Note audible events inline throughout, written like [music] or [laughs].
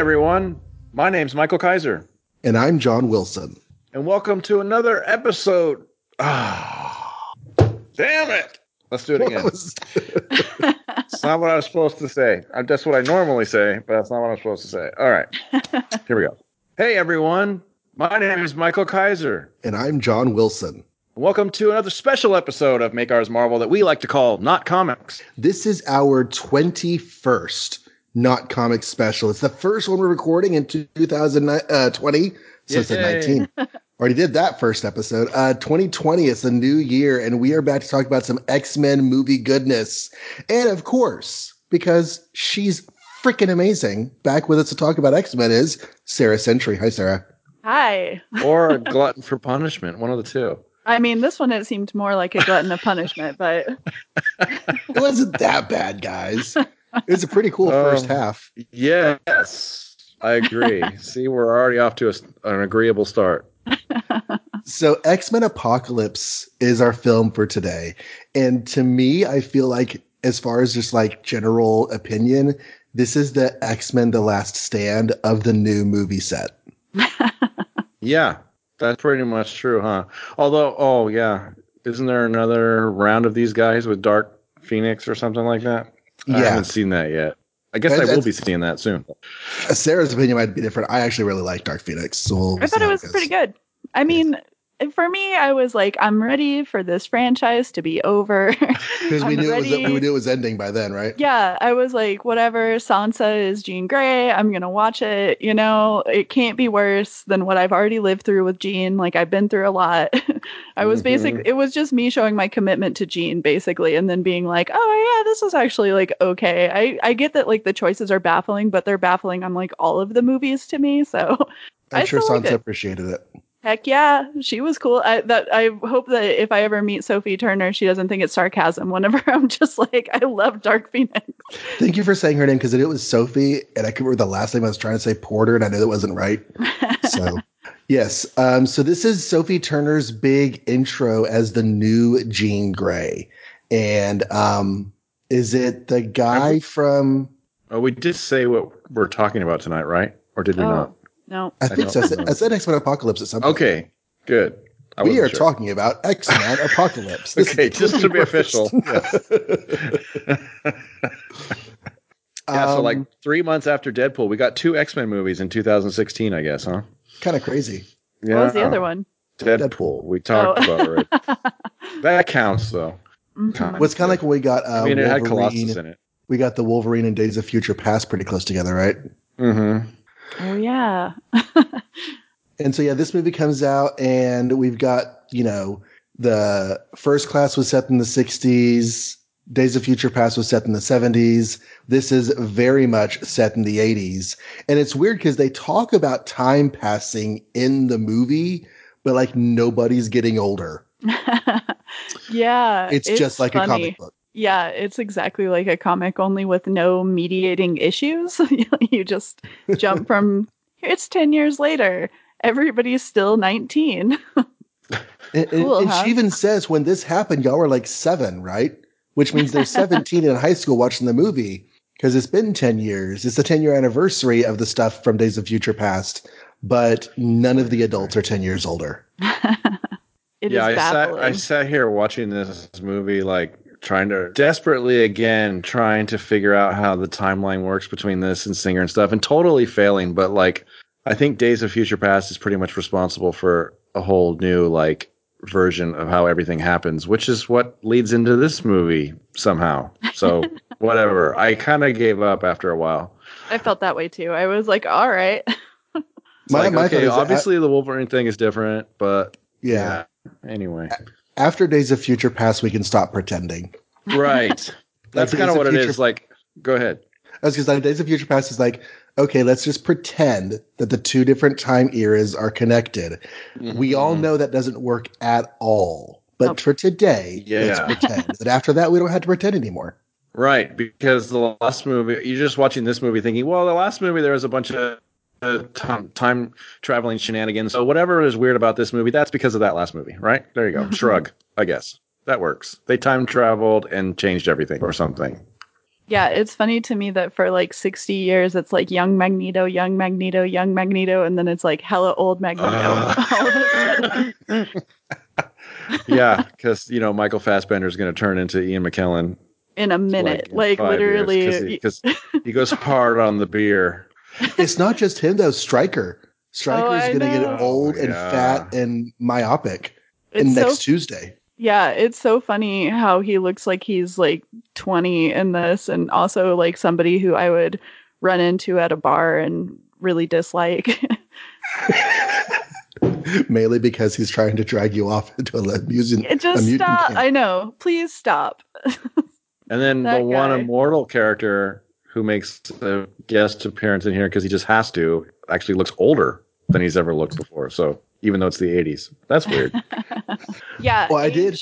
Everyone, my name's Michael Kaiser, And I'm John Wilson. and welcome to another episode. Ah, damn it! Let's do it again. [laughs] [laughs] It's not what I was supposed to say. Uh, That's what I normally say, but that's not what I'm supposed to say. All right, [laughs] here we go. Hey everyone, my name is Michael Kaiser. and I'm John Wilson. Welcome to another special episode of Make Ours Marvel that we like to call Not Comics. This is our 21st Not Comics special. It's the first one we're recording in 2020. So it's Yay. 19. [laughs] Already did that first episode. Uh, 2020 is the new year, and we are back to talk about some X Men movie goodness. And of course, because she's freaking amazing, back with us to talk about X Men is Sarah Century. Hi, Sarah. Hi. [laughs] Or a glutton for punishment, one of the two. I mean, this one it seemed more like a glutton of punishment, but [laughs] It wasn't that bad, guys. It was a pretty cool first Um, half. Yes, I agree. [laughs] See, we're already off to a, an agreeable start. So X Men Apocalypse is our film for today. And to me, I feel like, as far as just like general opinion, this is the X Men The Last Stand of the new movie set. [laughs] Yeah, that's pretty much true, huh? Although, oh yeah, isn't there another round of these guys with Dark Phoenix or something like that? I haven't seen that yet. I guess That- I will be seeing that soon. Sarah's opinion might be different. I actually really like Dark Phoenix. So we'll I thought it was pretty good. I mean, for me, I was like, I'm ready for this franchise to be over. [laughs] Because we knew it was we knew it was ending by then, right? yeah, I was like, whatever, Sansa is Jean Grey. I'm going to watch it. You know, it can't be worse than what I've already lived through with Jean. Like, I've been through a lot. [laughs] I was Mhm. basic, it was just me showing my commitment to Jean, basically, and then being like, oh, yeah, this is actually like okay. I, I get that like the choices are baffling, but they're baffling on like all of the movies to me. So, [laughs] I'm I sure like Sansa it. appreciated it. Heck yeah, she was cool. I that I hope that if I ever meet Sophie Turner, she doesn't think it's sarcasm. Whenever [laughs] I'm just like, I love Dark Phoenix. Thank you for saying her name because it was Sophie, and I could remember the last name I was trying to say Porter, and I knew that wasn't right. [laughs] So, yes. Um, so this is Sophie Turner's big intro as the new Jean Grey, and um, is it the guy from? Oh, we did say what we're talking about tonight, right? Or did we not? No, I think so. I don't said. I said X Men Apocalypse at some point. Okay, good. I we are sure. talking about X Men [laughs] Apocalypse. This Okay, the just to be 21st. official. [laughs] Yeah, so Um, like three months after Deadpool, we got two X Men movies in 2016, I guess, huh? kind of crazy. Yeah. what was the other one? Deadpool. We talked Oh. about it. [laughs] That counts, though. Mhm. What's kind of like when we got uh, I mean, it had Colossus Wolverine. in it. We got the Wolverine and Days of Future Past pretty close together, right? Mm-hmm. Oh yeah, [laughs] And so yeah, this movie comes out and we've got, you know, the first class was set in the 60s, Days of Future Past was set in the 70s. This is very much set in the 80s. And it's weird because they talk about time passing in the movie, but like nobody's getting older. [laughs] yeah. It's, just like a comic book. Yeah, it's exactly like a comic, only with no mediating issues. [laughs] you just jump [laughs] from it's ten years later. Everybody's still nineteen. And, and- [laughs] Cool, and huh? she even says when this happened, y'all were like seven, right? Which means they're 17 in high school watching the movie because it's been 10 years. It's the 10 year anniversary of the stuff from Days of Future Past, but none of the adults are 10 years older. It is yeah, I sat. I sat here watching this movie, like trying to desperately again trying to figure out how the timeline works between this and Singer and stuff, and totally failing. But like, I think Days of Future Past is pretty much responsible for a whole new like version of how everything happens, which is what leads into this movie somehow. So [laughs] whatever. I kind of gave up after a while. I felt that way too. I was like, all right. My- like, my okay, is that- obviously the Wolverine thing is different, but Yeah. Anyway, After Days of Future Past, we can stop pretending. right. [laughs] That's kind of of what it Future- is. Like, go ahead. That's because like Days of Future Past is like, okay, let's just pretend that the two different time eras are connected. We all Mm-hmm. know that doesn't work at all. But Nope. for today, Yeah. let's pretend that after that, we don't have to pretend anymore. Right, because the last movie, you're just watching this movie thinking, well, the last movie there was a bunch of uh, time, time traveling shenanigans. So whatever is weird about this movie, that's because of that last movie, right? There you go. [laughs] Shrug, I guess. That works. They time traveled and changed everything or something. Yeah, it's funny to me that for like 60 years, it's like young Magneto, young Magneto, young Magneto, and then it's like hella old Magneto. all of a sudden. yeah, because you know Michael Fassbender is going to turn into Ian McKellen in a minute. in Like, literally. because he, he goes hard on the beer. It's not just him though. Stryker. Stryker Oh, is I going to get old and Yeah. fat and myopic it's in so next Tuesday. Yeah, it's so funny how he looks like he's like 20 in this, and also like somebody who I would run into at a bar and really dislike. [laughs] Mainly because he's trying to drag you off into a museum. It just stop. camp. I know. Please stop. [laughs] And then That the one immortal character who makes a guest appearance in here because he just has to actually looks older than he's ever looked before. So even though it's the 80s, that's weird. [laughs] Yeah. Well, I did-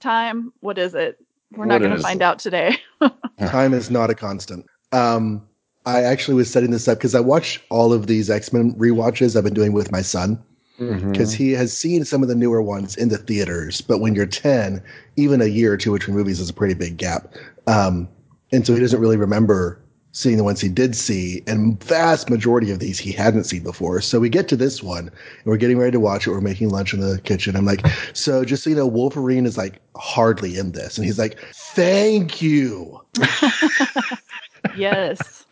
Time. What is it? We're What not going to find it? out today. [laughs] Time is not a constant. Um, I actually was setting this up because I watch all of these X Men rewatches I've been doing with my son because he has seen some of the newer ones in the theaters. But when you're 10, even a year or two between movies is a pretty big gap. Um, and so he doesn't really remember seeing the ones he did see. And vast majority of these he hadn't seen before. So we get to this one and we're getting ready to watch it. We're making lunch in the kitchen. I'm like, so just so you know, Wolverine is like hardly in this. And he's like, thank you. [laughs] yes.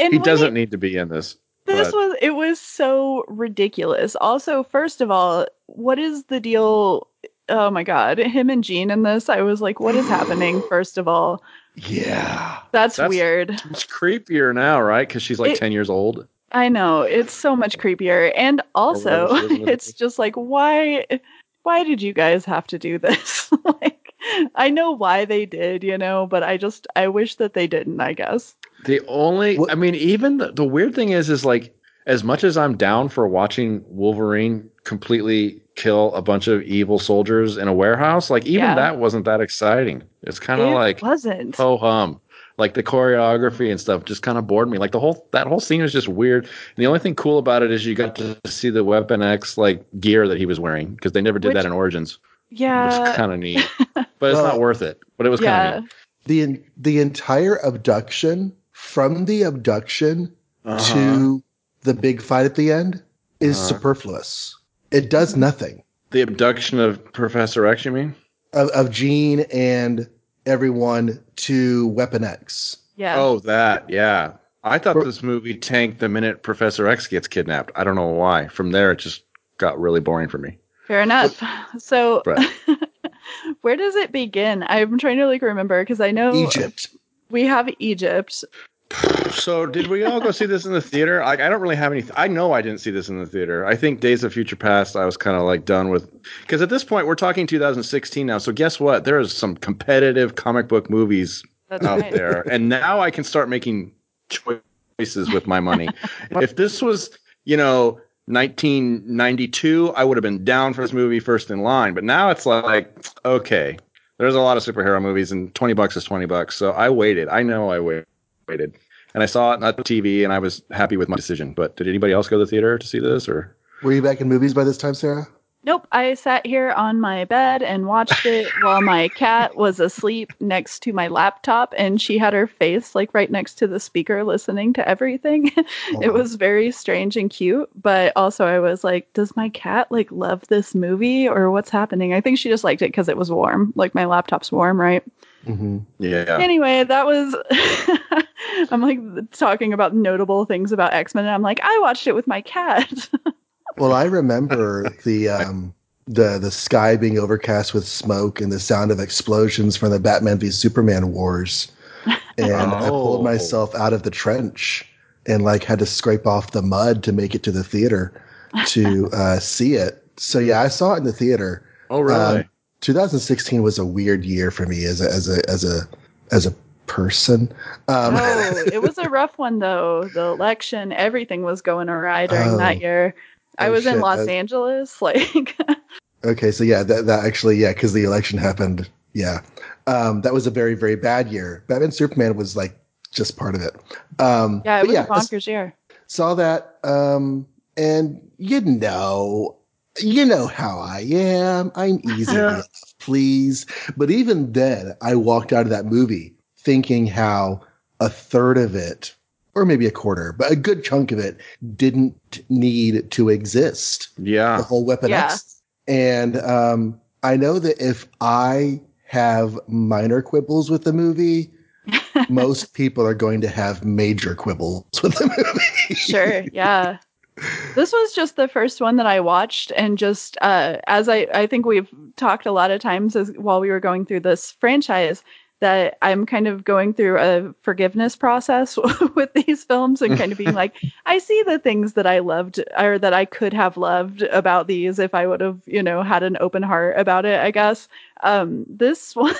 And he doesn't need to be in this. this but- was it was so ridiculous also first of all what is the deal oh my god him and jean in this i was like what is happening first of all Yeah. that's, That's- weird It's creepier now, right? Because she's like It- 10 years old. i know it's so much creepier and also whatever she is [laughs] in the it's just like why why did you guys have to do this [laughs] like i know why they did you know but i just i wish that they didn't i guess The only, What- I mean, even the, the weird thing is, is like, as much as I'm down for watching Wolverine completely kill a bunch of evil soldiers in a warehouse, like, even Yeah. that wasn't that exciting. It's kind of it like, wasn't ho hum. Like the choreography and stuff just kind of bored me. Like the whole that whole scene was just weird. And the only thing cool about it is you got to see the Weapon X like gear that he was wearing because they never did Which- that in Origins. It was kind of neat, [laughs] but it's not worth it. But it was kind of neat. The the entire abduction from the abduction Uh-huh. to the big fight at the end is Uh-huh. superfluous. It does nothing. the abduction of Professor X. You mean? Of, of Jean and everyone to Weapon X. yeah Oh, that yeah. I thought this movie tanked the minute Professor X gets kidnapped. I don't know why. From there, it just got really boring for me. Fair enough. [laughs] So, Right. [laughs] where does it begin? I'm trying to like remember because I know Egypt. we have Egypt. So, did we all go see this in the theater? Like, I don't really have any. I know I didn't see this in the theater. I think Days of Future Past. I was kind of like done with because at this point we're talking 2016 now. So guess what? There is some competitive comic book movies That's out right. there, and now I can start making choices with my money. [laughs] if this was, you know, 1992, I would have been down for this movie first in line. But now it's like, okay, there's a lot of superhero movies, and 20 bucks is 20 bucks. So I waited. I know I wait- waited, and I saw it on TV, and I was happy with my decision. But did anybody else go to the theater to see this, or? Were you back in movies by this time, Sarah? Nope. I sat here on my bed and watched it [laughs] while my cat was asleep next to my laptop, and she had her face like right next to the speaker, listening to everything. [laughs] it was very strange and cute, but also I was like, does my cat like love this movie or what's happening? I think she just liked it because it was warm. Like my laptop's warm, right? Hmm Yeah. Anyway, that was. [laughs] I'm like talking about notable things about X Men, and I'm like, I watched it with my cat. [laughs] Well, I remember the um, the the sky being overcast with smoke and the sound of explosions from the Batman v Superman wars, and I pulled Oh. myself out of the trench and like had to scrape off the mud to make it to the theater to uh, see it. So yeah, I saw it in the theater. Oh, really? Um, 2016 was a weird year for me as a as a as a as a person. Um, oh, it was a rough one though. The election, everything was going awry during Oh. that year. I Oh, was in. Los Angeles, [laughs] like Okay, so yeah, that, that actually, yeah, because the election happened. Yeah, um, that was a very, very bad year. Batman Superman was like just part of it. Um, yeah, it was yeah, a bonkers year. saw that, um, and you know, you know how I am. I'm easy Yeah. please. But even then, I walked out of that movie thinking how a third of it, or maybe a quarter, but a good chunk of it didn't need to exist. Yeah. The whole Weapon Yeah. X. And um, I know that if I have minor quibbles with the movie, [laughs] most people are going to have major quibbles with the movie. sure yeah this was just the first one that i watched and just uh, as i i think we've talked a lot of times as while we were going through this franchise that i'm kind of going through a forgiveness process [laughs] with these films and kind of being [laughs] like i see the things that i loved or that i could have loved about these if i would have you know had an open heart about it i guess. Um this [laughs] one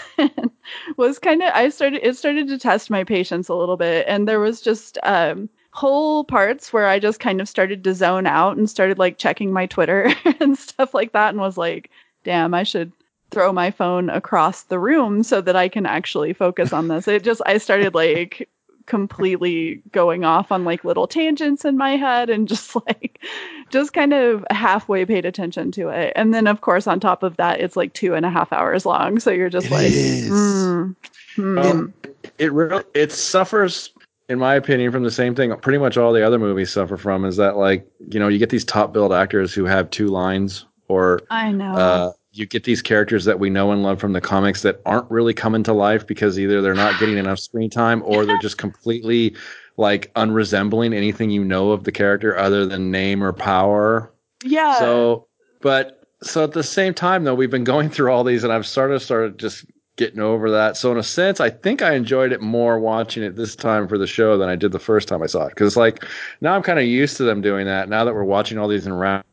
was kind of i started it started to test my patience a little bit and there was just um whole parts where I just kind of started to zone out and started like checking my Twitter [laughs] and stuff like that and was like, damn, I should throw my phone across the room so that I can actually focus on this. It just, I started like completely going off on like little tangents in my head and just [laughs] like, just kind of halfway paid attention to it. And then, of course, on top of that, it's like two and a half hours long. So you're just It like, is. mm, hmm. Um, it really it suffers in my opinion from the same thing pretty much all the other movies suffer from is that like you know you get these top billed actors who have two lines or I know. uh, you get these characters that we know and love from the comics that aren't really coming to life because either they're not getting enough screen time or they're just completely like unresembling anything you know of the character other than name or power yeah. so, but so at the same time though, we've been going through all these, and I've sort of started just getting over that. So in a sense, I think I enjoyed it more watching it this time for the show than I did the first time I saw it. Because it's like now I'm kind of used to them doing that. Now that we're watching all these in rapid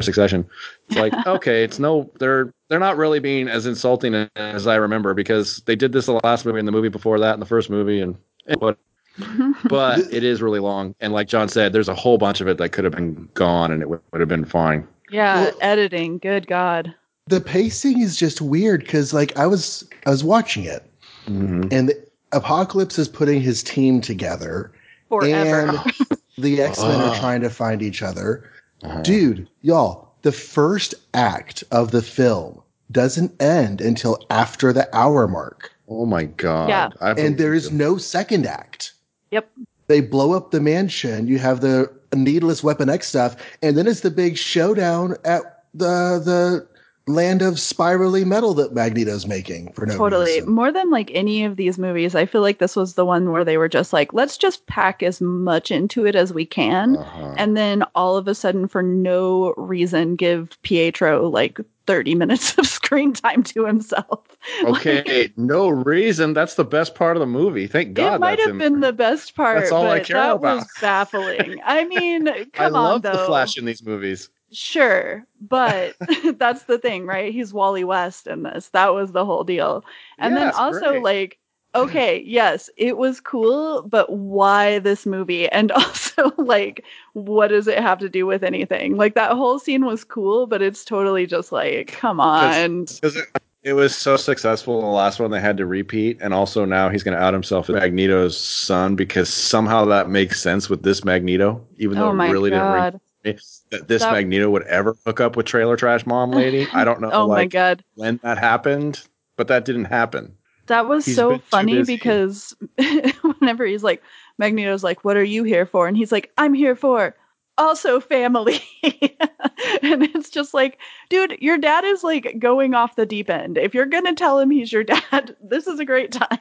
succession, it's like [laughs] okay, it's no, they're they're not really being as insulting as I remember because they did this in the last movie and the movie before that and the first movie and. and what [laughs] but it is really long and like john said there's a whole bunch of it that could have been gone and it would, would have been fine yeah. Well- editing. Good God. The pacing is just weird because like I was I was watching it mm-hmm. and Apocalypse is putting his team together Forever. and the [laughs] X-Men are trying to find each other. Uh-huh. Dude, y'all, the first act of the film doesn't end until after the hour mark. oh my god Yeah. And there is believe no second act. Yep. They blow up the mansion. You have the needless Weapon X stuff, and then it's the big showdown at the the land of spirally metal that Magneto's making for no totally. reason. More than like any of these movies, I feel like this was the one where they were just like, let's just pack as much into it as we can. Uh-huh. And then all of a sudden, for no reason, give Pietro like 30 [laughs] minutes of screen time to himself. [laughs] okay no reason that's the best part of the movie thank god it might that's have been there. the best part, That's all I but care that about. was [laughs] baffling. I mean, i come on, love though. the flash in these movies Sure, but [laughs] [laughs] that's the thing, right? He's Wally West in this. That was the whole deal. And then also great. like [laughs] okay, yes, it was cool, but why this movie? And also like what does it have to do with anything? Like that whole scene was cool, but it's totally just like come on. because it, it was so successful in the last one they had to repeat and also now he's going to out himself as magneto's son because somehow that makes sense with this magneto even though Oh it really didn't god. That this That- Magneto would ever hook up with Trailer Trash Mom Lady. I don't know [laughs] Oh my god. when that happened, but that didn't happen. That was He's so funny because [laughs] whenever he's like, Magneto's like, What are you here for? And he's like, I'm here for also family. [laughs] and it's just like, dude, your dad is like going off the deep end. If you're going to tell him he's your dad, this is a great time.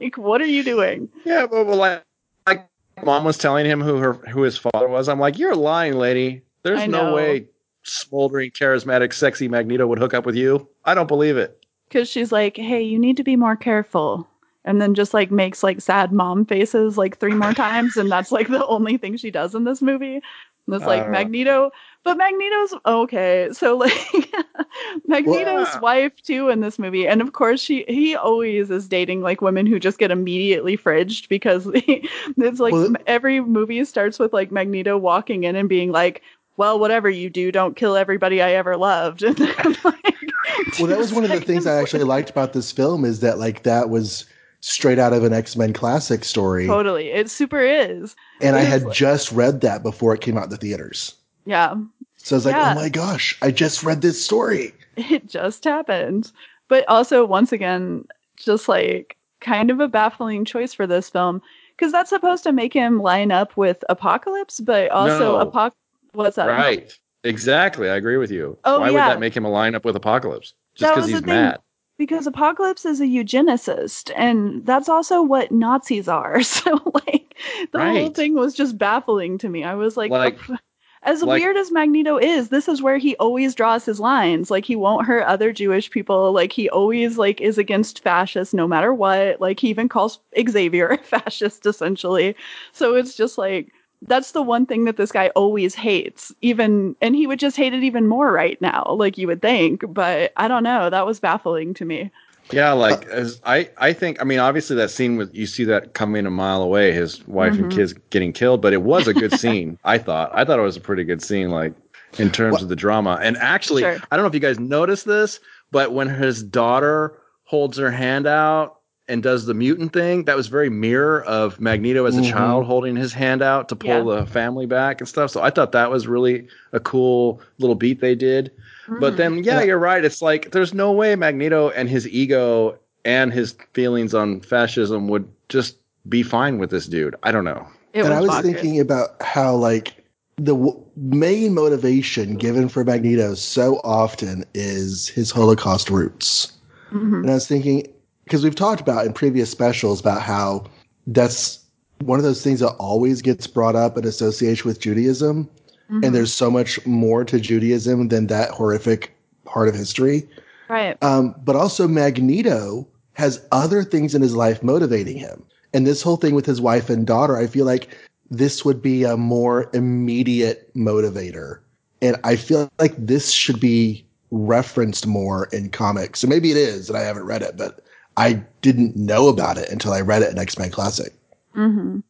like, what are you doing? Yeah, but, but like, like mom was telling him who her who his father was. I'm like, you're lying, lady. There's I no know. way smoldering, charismatic, sexy Magneto would hook up with you. I don't believe it. Because she's like, Hey, you need to be more careful. And then just like makes like sad mom faces like three more [laughs] times. And that's like the only thing she does in this movie. And it's like Uh. Magneto, but Magneto's oh, okay. So like [laughs] Magneto's Well- wife too in this movie, and of course she he always is dating like women who just get immediately fridged because [laughs] it's like Well- every movie starts with like Magneto walking in and being like, "Well, whatever you do, don't kill everybody I ever loved." [laughs] And then, like, Well, that was one of the things I actually liked about this film is that like that was straight out of an X Men classic story, Totally, it super is. and I it had is like- just read that before it came out in the theaters. Yeah, So I was like, oh Yeah. oh my gosh, I just read this story. [laughs] it just happened. But also, once again, just like kind of a baffling choice for this film because that's supposed to make him line up with Apocalypse, but also No. Apoc. What's that? Right. Exactly. I agree with you. Oh, Why yeah. would that make him a lineup with Apocalypse? Just because he's the thing. mad. Because Apocalypse is a eugenicist, and that's also what Nazis are. [laughs] So, like, the whole thing was just baffling to me. I was like, Like- as like- weird as Magneto is, this is where he always draws his lines. Like, he won't hurt other Jewish people. Like, he always like is against fascists no matter what. Like, he even calls Xavier [laughs] a fascist essentially. So it's just like that's the one thing that this guy always hates even and he would just hate it even more right now like you would think but i don't know that was baffling to me Yeah, like as I, I think I mean obviously that scene with you see that coming a mile away, his wife and Mhm. kids getting killed, but it was a good scene. [laughs] I thought. I thought it was a pretty good scene, like in terms What- of the drama. And actually, Sure. I don't know if you guys noticed this, but when his daughter holds her hand out and does the mutant thing, that was very mirror of Magneto as a Mhm. child holding his hand out to pull the family back and stuff. So I thought that was really a cool little beat they did. But then, yeah, Yeah. you're right. It's like there's no way Magneto and his ego and his feelings on fascism would just be fine with this dude. I don't know. it and I was bonkers. thinking about how like the w- main motivation given for Magneto so often is his Holocaust roots. Mhm. And I was thinking because we've talked about in previous specials about how that's one of those things that always gets brought up in association with Judaism, Mhm. and there's so much more to Judaism than that horrific part of history. right Um, but also Magneto has other things in his life motivating him. And this whole thing with his wife and daughter, I feel like this would be a more immediate motivator. And I feel like this should be referenced more in comics. So maybe it is, and I haven't read it, but I didn't know about it until I read it in X Men Classic. hmm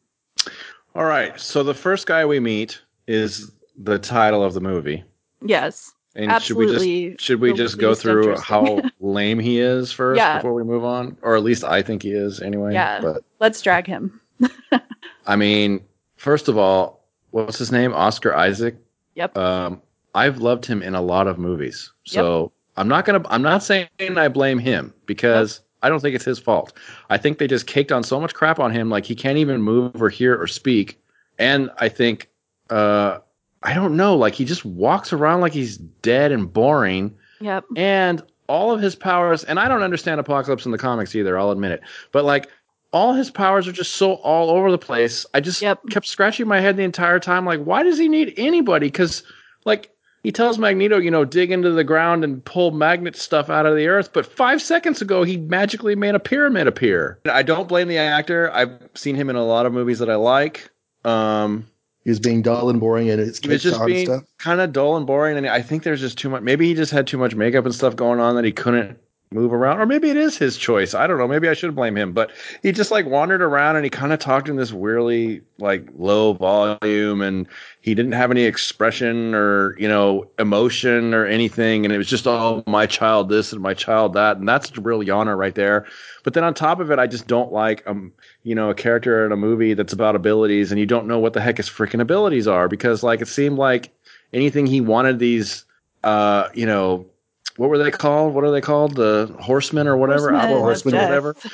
All right. So the first guy we meet is the title of the movie. yes And Absolutely should we just should we just go through how [laughs] lame he is first Yeah. before we move on? Or at least I think he is anyway. Yeah. But let's drag him [laughs] I mean, first of all, what's his name? Oscar Isaac. Yep. Um, I've loved him in a lot of movies. So I'm not gonna. I'm not saying I blame him because I don't think it's his fault. I think they just caked on so much crap on him, like he can't even move or hear or speak. And I think, uh, I don't know, like he just walks around like he's dead and boring. Yep. And all of his powers and i don't understand apocalypse in the comics either i'll admit it. But like all his powers are just so all over the place. I just Yep. kept scratching my head the entire time like why does he need anybody? Because like he tells magneto you know dig into the ground and pull magnet stuff out of the earth but five seconds ago he magically made a pyramid appear. I don't blame the actor. I've seen him in a lot of movies that i like. Um He was being dull and boring and it's was just being stuff. kind of dull and boring, and I think there's just too much. Maybe he just had too much makeup and stuff going on that he couldn't move around, or maybe it is his choice. I don't know. Maybe I should blame him, but he just like wandered around and he kind of talked in this weirdly like low volume, and he didn't have any expression or you know emotion or anything, and it was just oh my child this and my child that, and that's real yawner right there. But then on top of it, I just don't like um you know a character in a movie that's about abilities and you don't know what the heck his freaking abilities are because like it seemed like anything he wanted these uh you know what were they called? What are they called? The horsemen or whatever? Horsemen horsemen or whatever? [laughs]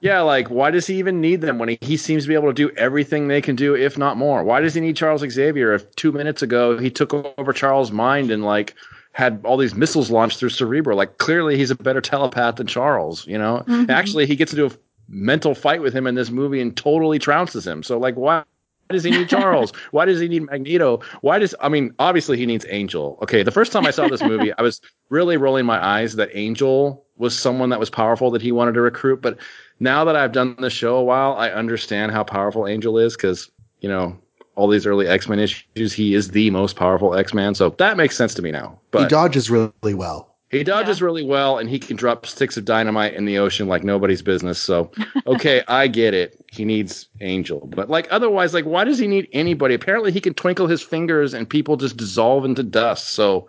Yeah like why does he even need them when he, he seems to be able to do everything they can do if not more? Why does he need charles xavier if two minutes ago he took over charles mind and like had all these missiles launched through cerebro like clearly he's a better telepath than charles you know? Mhm. actually he gets into a mental fight with him in this movie and totally trounces him so like why why does he need [laughs] Charles? Why does he need Magneto? Why does I mean obviously he needs Angel. Okay, the first time I saw this movie, [laughs] I was really rolling my eyes that Angel was someone that was powerful that he wanted to recruit, but now that I've done the show a while, I understand how powerful Angel is cuz you know, all these early X-Men issues, he is the most powerful X-Man. So that makes sense to me now. But he dodges really well. He dodges really well, and he can drop sticks of dynamite in the ocean like nobody's business. So, okay, [laughs] I get it. He needs Angel, but like otherwise, like why does he need anybody? Apparently, he can twinkle his fingers and people just dissolve into dust. So,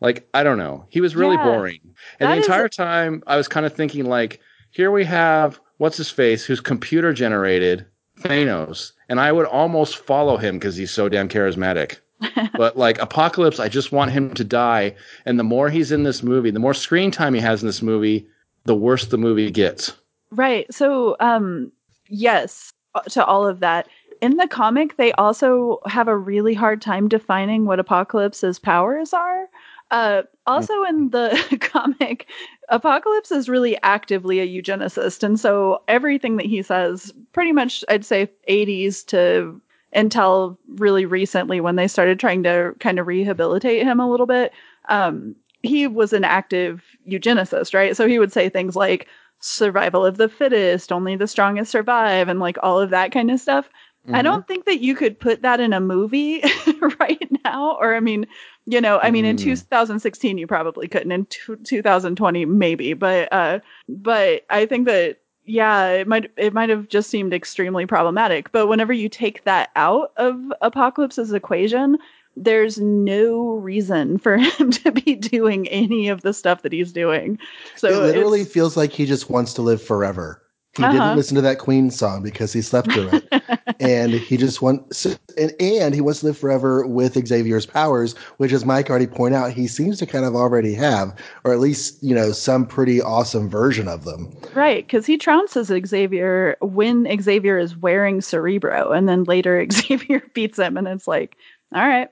like I don't know. He was really Yeah. boring, and That the is- entire time I was kind of thinking like, here we have what's his face, who's computer generated Thanos, and I would almost follow him because he's so damn charismatic [laughs] but like Apocalypse, I just want him to die. And the more he's in this movie, the more screen time he has in this movie, the worse the movie gets. Right. So, um, yes, uh, to all of that. In the comic, they also have a really hard time defining what Apocalypse's powers are. Uh, also, in the [laughs] comic, Apocalypse is really actively a eugenicist. And so everything that he says, pretty much, I'd say 80s to until really recently when they started trying to kind of rehabilitate him a little bit, um, he was an active eugenicist, right? So he would say things like, survival of the fittest, only the strongest survive, and like all of that kind of stuff. Mm-hmm. I don't think that you could put that in a movie [laughs] right now. Or, I mean, you know, I mean, mm. in 2016, you probably couldn't. In t- 2020, maybe. But, uh, but I think that, yeah, it might, it might have just seemed extremely problematic. But whenever you take that out of Apocalypse's equation, there's no reason for [laughs] him to be doing any of the stuff that he's doing. So it literally feels like he just wants to live forever. He uh-huh. didn't listen to that Queen song because he slept through it, [laughs] and he just wants and and he wants to live forever with Xavier's powers, which, as Mike already pointed out, he seems to kind of already have, or at least you know some pretty awesome version of them. Right, because he trounces Xavier when Xavier is wearing Cerebro, and then later [laughs] Xavier beats him, and it's like, all right.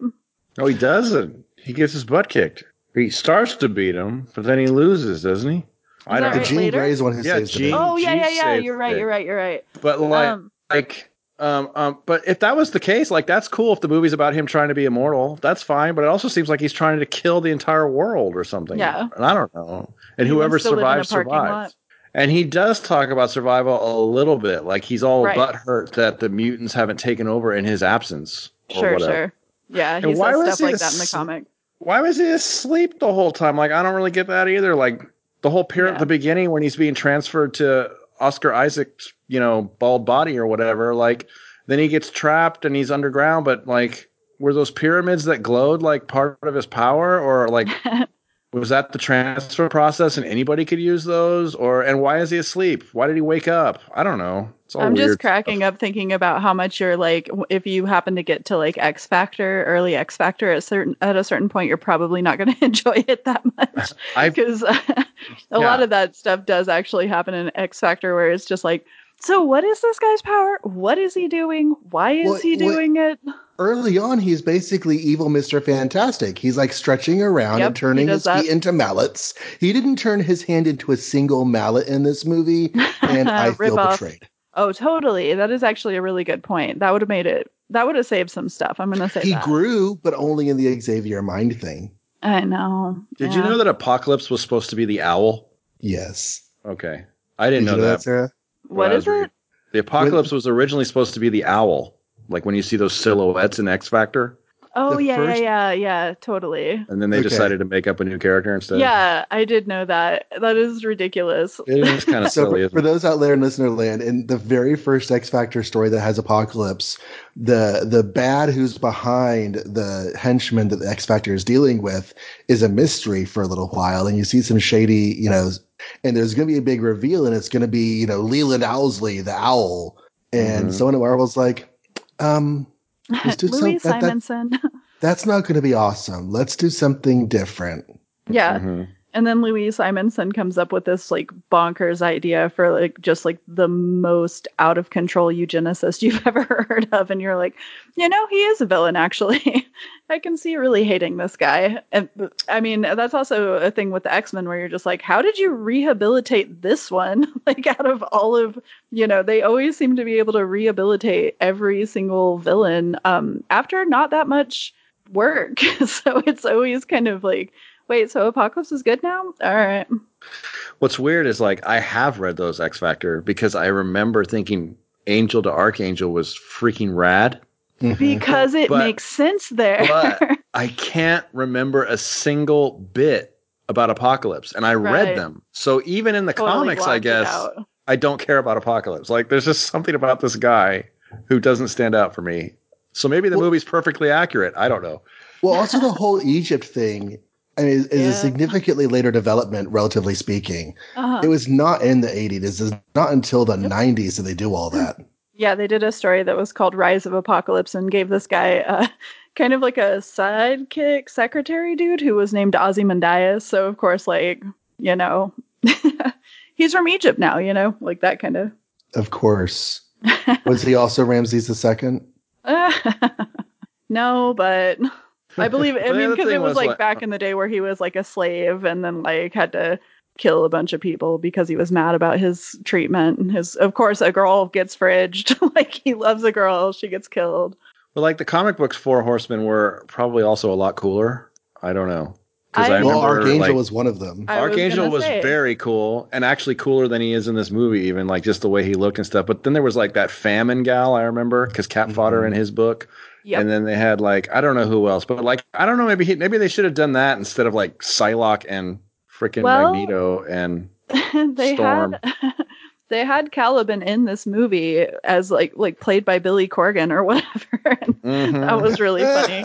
Oh, he doesn't. He gets his butt kicked. He starts to beat him, but then he loses, doesn't he? I don't. Right, Jean Grey is one who yeah, saves Jean, Oh yeah, yeah, yeah. You're right. You're right. You're right. But like, um, like, um, um, but if that was the case, like that's cool. If the movie's about him trying to be immortal, that's fine. But it also seems like he's trying to kill the entire world or something. Yeah. And I don't know. And he whoever survives survives. Lot. And he does talk about survival a little bit, like he's all right. butt hurt that the mutants haven't taken over in his absence. Sure, whatever. sure. Yeah, he and says stuff like that in the comic. Why was he asleep the whole time? Like, I don't really get that either. Like, the whole period yeah. at the beginning when he's being transferred to Oscar Isaac's, you know, bald body or whatever, like, then he gets trapped and he's underground, but like, were those pyramids that glowed like part of his power or like [laughs] was that the transfer process and anybody could use those? Or and why is he asleep? Why did he wake up? I don't know. I'm just cracking stuff. up thinking about how much you're like if you happen to get to like x factor early x factor at certain at a certain point you're probably not going [laughs] to enjoy it that much. Because [laughs] [laughs] a yeah. lot of that stuff does actually happen in x factor where it's just like so what is this guy's power what is he doing why is well, he doing what, it early on, he's basically evil Mr. Fantastic. He's like stretching around yep, and turning his that. feet into mallets. He didn't turn his hand into a single mallet in this movie, and [laughs] I feel betrayed. Oh, totally. That is actually a really good point. That would have made it. That would have saved some stuff. I'm going to say he that. grew, but only in the Xavier mind thing. I know. Did yeah. you know that Apocalypse was supposed to be the owl? Yes. Okay, I didn't Did know, know, that. that Sarah? What is it? The Apocalypse was originally supposed to be the owl like when you see those silhouettes in X Factor. Oh yeah, first... yeah, yeah, yeah, totally. And then they okay. decided to make up a new character instead. Yeah, I did know that. That is ridiculous. It is kind of [laughs] so silly. For, for those out there in listener land, in the very first X Factor story that has Apocalypse, the the bad who's behind the henchman that the X Factor is dealing with is a mystery for a little while, and you see some shady, you know, and there's going to be a big reveal, and it's going to be you know Leland Owlsley, the owl, and mm-hmm. someone at Marvel's like um, let's [laughs] do Louise some, that, Simonson. That, [laughs] that's not going to be awesome. Let's do something different. Yeah. Mm-hmm. And then Louise Simonson comes up with this like bonkers idea for like just like the most out of control eugenicist [laughs] you've ever heard of. And you're like, you know, he is a villain, actually. [laughs] I can see really hating this guy. And I mean, that's also a thing with the X Men where you're just like, how did you rehabilitate this one? [laughs] like, out of all of, you know, they always seem to be able to rehabilitate every single villain um, after not that much work. so it's always kind of like, Wait, so Apocalypse is good now? All right. What's weird is like I have read those X Factor because I remember thinking Angel to Archangel was freaking rad. Mm-hmm. Because it but, makes sense there. but [laughs] I can't remember a single bit about Apocalypse, and I right. read them. So even in the totally comics, I guess I don't care about Apocalypse. Like there's just something about this guy who doesn't stand out for me. So maybe the well, movie's perfectly accurate. I don't know. Well, also the whole Egypt thing I mean, is yeah. a significantly later development, relatively speaking. Uh-huh. It was not in the 80s. It's not until the yep. 90s that they do all that. [clears throat] Yeah, they did a story that was called Rise of Apocalypse and gave this guy uh, [laughs] kind of like a sidekick secretary dude who was named Ozymandias. So, of course, like, you know, [laughs] he's from Egypt now, you know, like that kind of. Of course. Was he also Ramses II? [laughs] no, but I believe. I [laughs] mean, because it was was, like like- back in the day where he was like a slave and then like had to kill a bunch of people because he was mad about his treatment. And his, of course, a girl gets fridged. [laughs] like he loves a girl, she gets killed. But like the comic books, Four Horsemen were probably also a lot cooler. I don't know. Because I- I, Well, Archangel like, was one of them. I Archangel gonna was very cool and actually cooler than he is in this movie, even like just the way he looked and stuff. But then there was like that famine gal, I remember, because Cat Fodder in mm-hmm. his book. Yep. And then they had like I don't know who else, but like I don't know, maybe he, maybe they should have done that instead of like Psylocke and freaking Well- Magneto and [laughs] they Storm. had [laughs] they had Caliban in this movie as like like played by Billy Corgan or [laughs] whatever. and Mhm. that was really funny.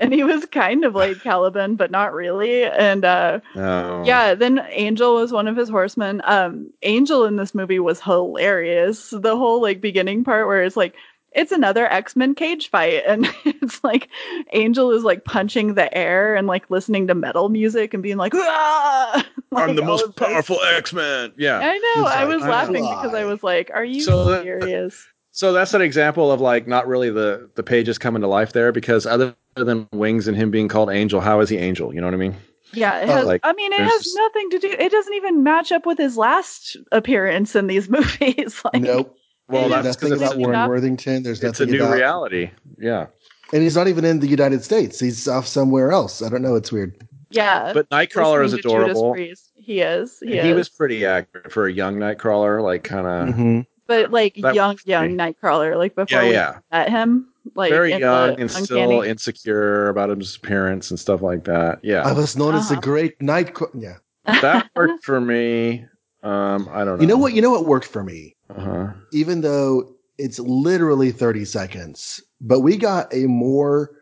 and he was kind of like Caliban, but not really. And uh Oh. yeah, then Angel was one of his horsemen. Um Angel in this movie was hilarious. The whole like beginning part where it's like it's another X-Men cage fight [laughs] and it's like Angel is like punching the air and like listening to metal music and being like, ah! [laughs] I'm the most powerful X Man. Yeah. I know. He's I was I laughing because I was like, "Are you So that- serious?" [laughs] So that's an example of like not really the the pages coming to life there because other than wings and him being called Angel, how is he Angel? You know what I mean? Yeah, it Oh, has. like, I mean, it has just- nothing to do. It doesn't even match up with his last appearance in these movies. like, nope. Well, There's that's nothing because about Warren enough- Worthington. There's nothing. it's a new about, reality. Yeah. and he's not even in the United States. He's off somewhere else. I don't know. It's weird. yeah. But Nightcrawler is listening to Judas adorable. He is. He, He, was pretty accurate for a young Nightcrawler, like kind of hmm but like that young, young great. Nightcrawler. Like before yeah, we met him, like very young the and still insecure about his appearance and stuff like that. Yeah, I was known as the Uh-huh. great night. Co- yeah. that worked [laughs] for me. Um, I don't know. You know what? You know what worked for me? Uh-huh. even though it's literally 30 seconds, but we got a more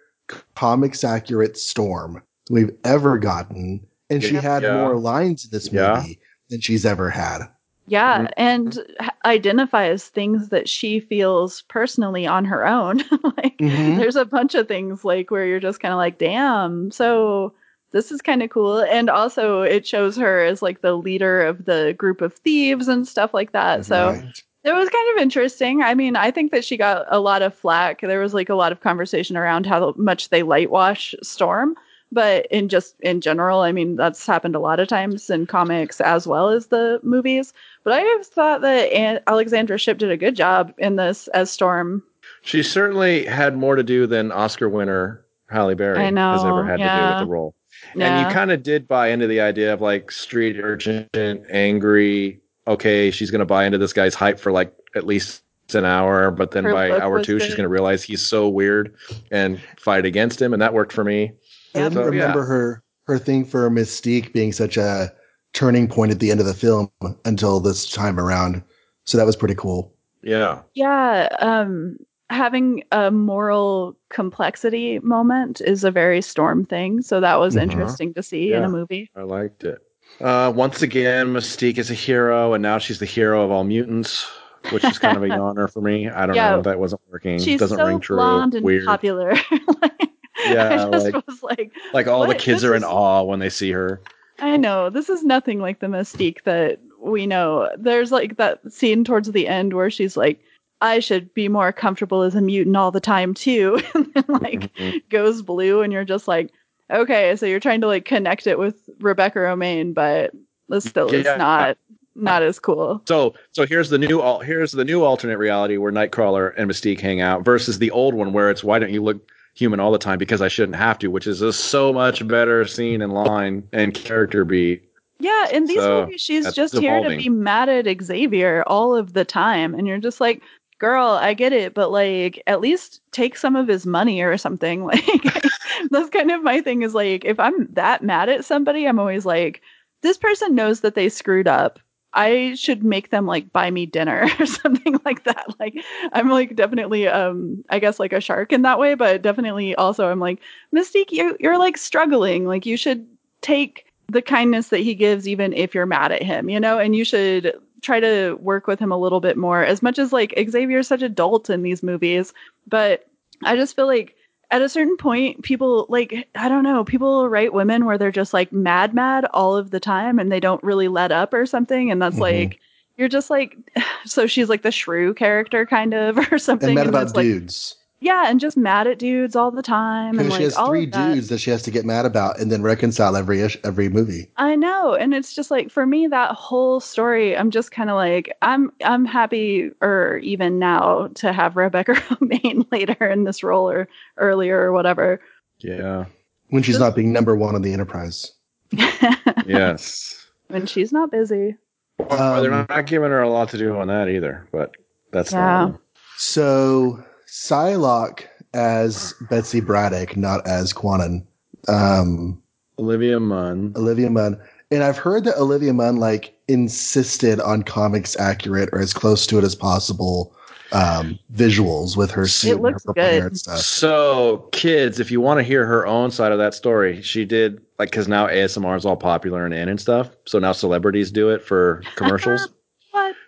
comics accurate storm we've ever gotten. And she Yeah. had Yeah. more lines in this movie Yeah. than she's ever had. Yeah, Mhm. and identifies things that she feels personally on her own. [laughs] like Mhm. there's a bunch of things like where you're just kind of like, damn, so this is kind of cool. And also it shows her as like the leader of the group of thieves and stuff like that. So Right. it was kind of interesting. I mean, I think that she got a lot of flack. There was like a lot of conversation around how much they lightwash Storm. But in just in general, I mean, that's happened a lot of times in comics as well as the movies. But I have thought that An- Alexandra Shipp did a good job in this as Storm. She certainly had more to do than Oscar winner Halle Berry I know, has ever had to do with the role. And you kind of did buy into the idea of like street urchin, angry. Okay, she's going to buy into this guy's hype for like at least an hour, but then Her by hour was two, she's going to realize he's so weird and fight against him, and that worked for me. I Yeah. didn't yeah. remember her her thing for Mystique being such a turning point at the end of the film until this time around. So that was pretty cool. Yeah, Yeah, um, having a moral complexity moment is a very storm thing. So that was Mhm. interesting to see in a movie. I liked it. Uh, once again, Mystique is a hero, and now she's the hero of all mutants, which is kind of a [laughs] yawner for me. I don't Yeah. know. That wasn't working. She's Doesn't so ring true. blonde and Weird. popular. [laughs] Like, Yeah, like- was like, Like all the kids This are in is- awe when they see her. I know this is nothing like the mystique that we know. There's like that scene towards the end where she's like, I should be more comfortable as a mutant all the time too. [laughs] and then like Mhm. goes blue and you're just like, okay, so you're trying to like connect it with Rebecca Romijn, but this still is not not as cool. So, so here's the new here's the new alternate reality where Nightcrawler and Mystique hang out versus the old one where it's why don't you look human all the time because I shouldn't have to, which is a so much better scene and line and character beat. Yeah, in these So, movies, she's just here to be mad at Xavier all of the time. And you're just like, girl, I get it, but like, at least take some of his money or something. [laughs] Like, that's kind of my thing is like, if I'm that mad at somebody, I'm always like, this person knows that they screwed up. I should make them like buy me dinner [laughs] or something like that. Like I'm like definitely um I guess like a shark in that way, but definitely also I'm like Mystique, you you're like struggling. Like you should take the kindness that he gives even if you're mad at him, you know, and you should try to work with him a little bit more as much as like Xavier's such a dolt in these movies, but I just feel like at a certain point, people like I don't know, people write women where they're just like mad, mad all of the time, and they don't really let up or something, and that's Mhm. like you're just like, [sighs] so she's like the shrew character kind of [laughs] or something, And mad about like dudes. Yeah, and just mad at dudes all the time, and Because like she has three of that. dudes that she has to get mad about and then reconcile every every movie. I know, and it's just like for me that whole story. I'm just kind of like I'm I'm happy, or even now to have Rebecca [laughs] Romijn later in this role or earlier or whatever. Yeah. When she's Just- not being number one on the Enterprise. [laughs] Yes. when she's not busy. Well, they're Um, not giving her a lot to do on that either, but that's Yeah. not. So Psylocke as Betsy Braddock, not as Kwannon. Um, Olivia Munn. Olivia Munn. And I've heard that Olivia Munn like insisted on comics accurate or as close to it as possible um, visuals with her suit and her looks purple hair good. and stuff. So, kids, if you want to hear her own side of that story, she did like because now ASMR is all popular and in and stuff. So now celebrities do it for commercials. [laughs]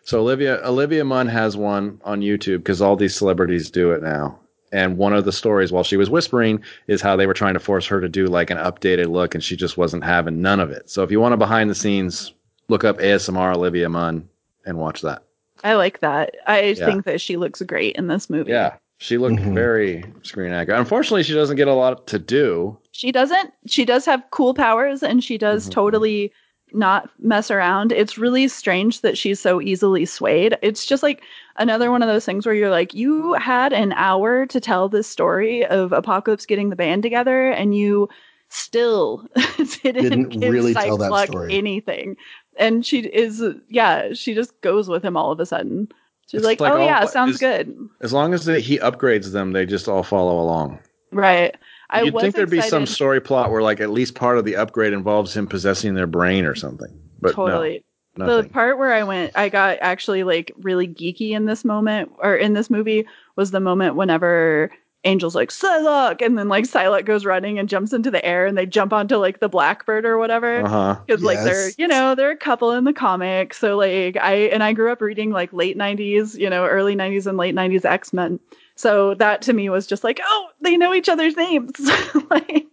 What? so Olivia Olivia Munn has one on YouTube because all these celebrities do it now. And one of the stories while she was whispering is how they were trying to force her to do like an updated look, and she just wasn't having none of it. So if you want a behind the scenes, look up ASMR Olivia Munn and watch that. I like that. I Yeah. think that she looks great in this movie. Yeah, she looked Mhm. very screen accurate. Unfortunately, she doesn't get a lot to do. She doesn't. She does have cool powers, and she does Mhm. totally not mess around. It's really strange that she's so easily swayed. It's just like another one of those things where you're like, you had an hour to tell this story of Apocalypse getting the band together, and you still [laughs] didn't, Didn't give really tell that Cyclops story. anything. And she is, yeah, she just goes with him all of a sudden. She's It's like, like oh all- yeah, sounds is- good. As long as he upgrades them, they just all follow along. Right. I You'd was think there'd be some story plot where, like, at least part of the upgrade involves him possessing their brain or something. But totally. no, the part where I went, I got actually like really geeky in this moment, or in this movie, was the moment whenever Angel's like Psylocke, and then like Psylocke goes running and jumps into the air, and they jump onto like the Blackbird or whatever. uh huh. Because like they're you know they're a couple in the comic, so like I and I grew up reading like late '90s, you know, early '90s and late '90s X Men. So that to me was just like, oh, they know each other's names. [laughs] like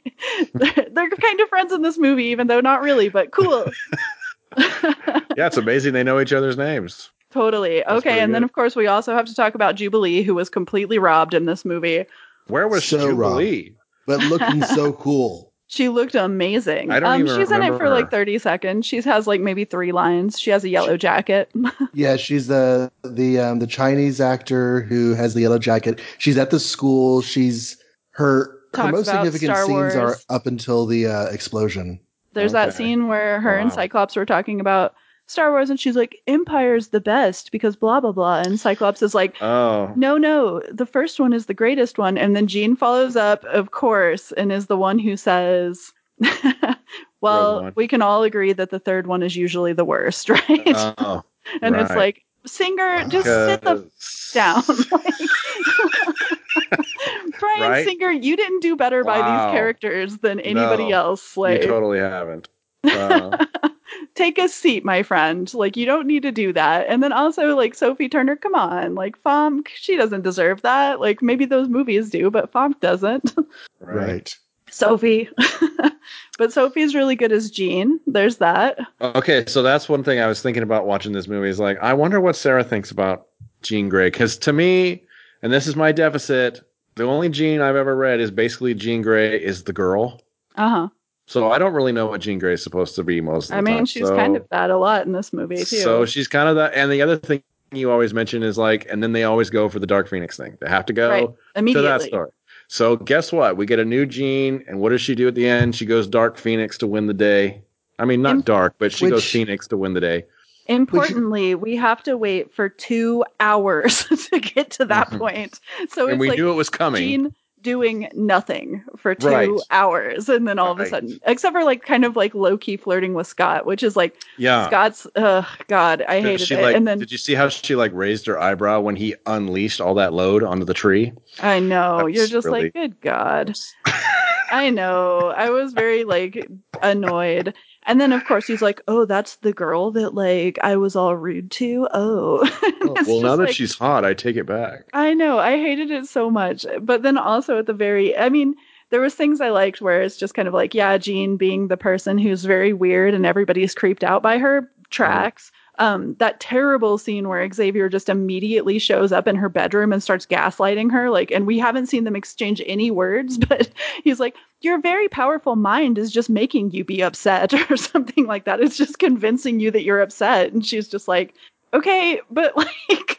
they're, they're kind of friends in this movie, even though not really, but cool. [laughs] [laughs] Yeah, it's amazing they know each other's names. Totally. That's okay, pretty and then of course we also have to talk about Jubilee, who was completely robbed in this movie. Where was So Jubilee? But looking so cool. She looked amazing. I don't um, even she's in it remember for like 30 seconds. She has like maybe three lines. She has a yellow jacket. [laughs] Yeah, she's the the um, the Chinese actor who has the yellow jacket. She's at the school. She's her her most significant Star scenes are up until the uh, explosion. There's that scene where her and Cyclops were talking about Star Wars, and she's like, Empire's the best because blah, blah, blah. And Cyclops is like, Oh, no, no, the first one is the greatest one. And then Jean follows up, of course, and is the one who says, [laughs] well, we can all agree that the third one is usually the worst, [laughs] right? oh, and it's like, Singer, just sit the [laughs] down. Like, Brian Right? Singer, you didn't do better by these characters than anybody No, else. Like, you totally haven't. Uh, [laughs] take a seat, my friend. Like, you don't need to do that. And then also, like, Sophie Turner, come on. Like, Famke, she doesn't deserve that. Like, maybe those movies do, but Famke doesn't. [laughs] right. Sophie. [laughs] but Sophie's really good as Jean. There's that. Okay, so that's one thing I was thinking about watching this movie. Is like, I wonder what Sarah thinks about Jean Grey. Because to me, and this is my deficit, the only Jean I've ever read is basically Jean Grey is the girl. Uh huh. So I don't really know what Jean Grey is supposed to be most of the I mean, time. she's So- kind of that a lot in this movie, too. So she's kind of that. And the other thing you always mention is like, and then they always go for the Dark Phoenix thing. They have to go Right. to Immediately. that story. So guess what? We get a new Jean, and what does she do at the end? She goes Dark Phoenix to win the day. I mean, not In- dark, but she which- goes Phoenix to win the day. Importantly, we have to wait for two hours [laughs] to get to that Mhm. point. So and it's we like knew it was coming. Jean doing nothing for two Right. hours, and then all of a sudden, except for like kind of like low key flirting with Scott, which is like yeah. Scott's. Uh, God, I hated she it. like? and then did you see how she like raised her eyebrow when he unleashed all that load onto the tree? I know That's you're just really- like, good God. [laughs] I know. I was very like annoyed. And then of course he's like, "Oh, that's the girl that like I was all rude to." Oh, [laughs] oh well, now that like- she's hot, I take it back. I know. I hated it so much. But then also at the very I mean, there was things I liked where it's just kind of like, yeah, Jean being the person who's very weird and everybody's creeped out by her tracks. Um, that terrible scene where Xavier just immediately shows up in her bedroom and starts gaslighting her, like, and we haven't seen them exchange any words, [laughs] but he's like, Your very powerful mind is just making you be upset, [laughs] or something like that. It's just convincing you that you're upset. And she's just like, Okay, but [laughs] like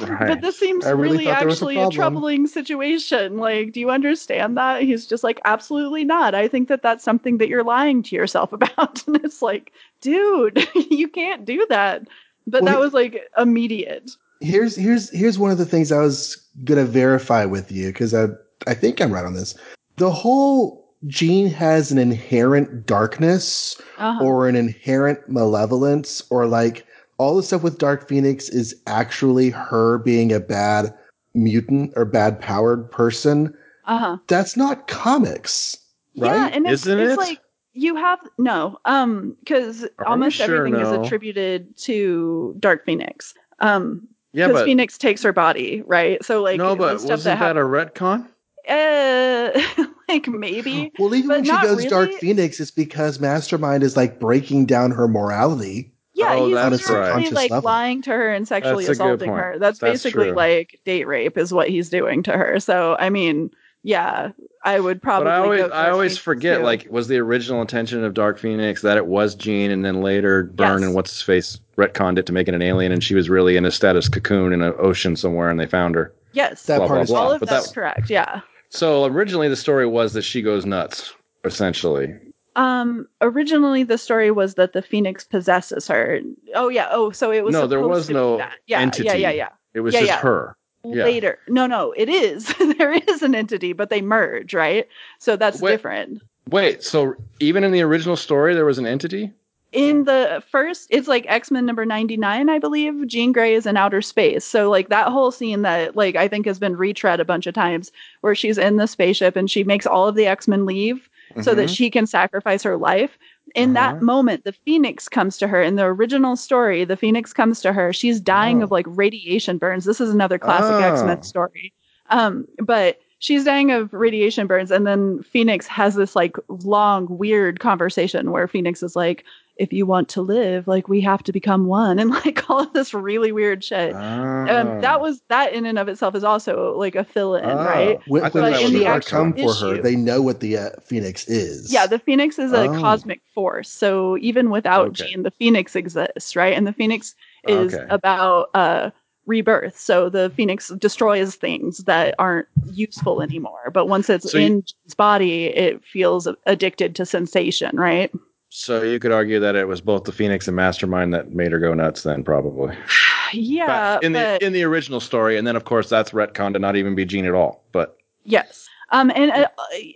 but this seems I really really, was a actually a, troubling situation. Like, do you understand that? He's just like, absolutely not. I think that that's something that you're lying to yourself [laughs] about. and it's like, dude, [laughs] you can't do that. But Well, that was like immediate. here's here's here's one of the things I was gonna verify with you because I I think I'm right on this. The whole Jean has an inherent darkness Uh-huh. or an inherent malevolence or like all the stuff with Dark Phoenix is actually her being a bad mutant or bad powered person. uh-huh. That's not comics, right? Yeah, and it's, Isn't it's it? like you have no, um, because almost sure everything no? is attributed to Dark Phoenix. Um, yeah, because Phoenix takes her body, right? So like no, the but stuff wasn't that that a retcon? hap- uh, [laughs] like maybe. Well, even But when she not goes Dark. Phoenix, it's because Mastermind is like breaking down her morality. Yeah, Oh, he's that's literally right. like level. lying to her and sexually That's assaulting her. That's, That's basically true. like date rape is what he's doing to her. So I mean, yeah, I would probably. But I always, I always forget. too. Like, was the original intention of Dark Phoenix that it was Jean, and then later Byrne Yes. and what's his face retconned it to make it an alien, and she was really in a stasis cocoon in an ocean somewhere, and they found her. yes, That Blah, part blah, is blah. all of But that's that- correct. Yeah. So originally the story was that she goes nuts, essentially. Um, originally the story was that the Phoenix possesses her. Oh yeah. Oh, so it was. No, there was no yeah, entity. Yeah, yeah, yeah. It was Yeah, just yeah. her. Yeah. Later, no, no, it is. [laughs] there is an entity, but they merge, right? So that's Wait. different. Wait, so even in the original story there was an entity? in the first it's like x-men number 99 i believe jean grey is in outer space so like that whole scene that like i think has been retread a bunch of times where she's in the spaceship and she makes all of the x-men leave so that Mhm. she can sacrifice her life in Uh-huh. that moment the phoenix comes to her in the original story the phoenix comes to her she's dying Oh. of like radiation burns this is another classic Oh. x-men story um but she's dying of radiation burns and then phoenix has this like long weird conversation where phoenix is like if you want to live like we have to become one [laughs] and like all of this really weird shit um, Ah. that was that in and of itself is also like a fill-in Ah. right When, I when that was she the are actual come for her, they know what the uh, Phoenix is. yeah the phoenix is a Oh. cosmic force so even without Okay. jean the phoenix exists right and the phoenix is Okay. about uh rebirth so the phoenix destroys things that aren't useful anymore but once it's So you- in Jean's body it feels addicted to sensation right So you could argue that it was both the Phoenix and Mastermind that made her go nuts then probably. [sighs] yeah Back in but- the in the original story and then of course that's retcon to not even be Jean at all. But Yes. Um, and uh,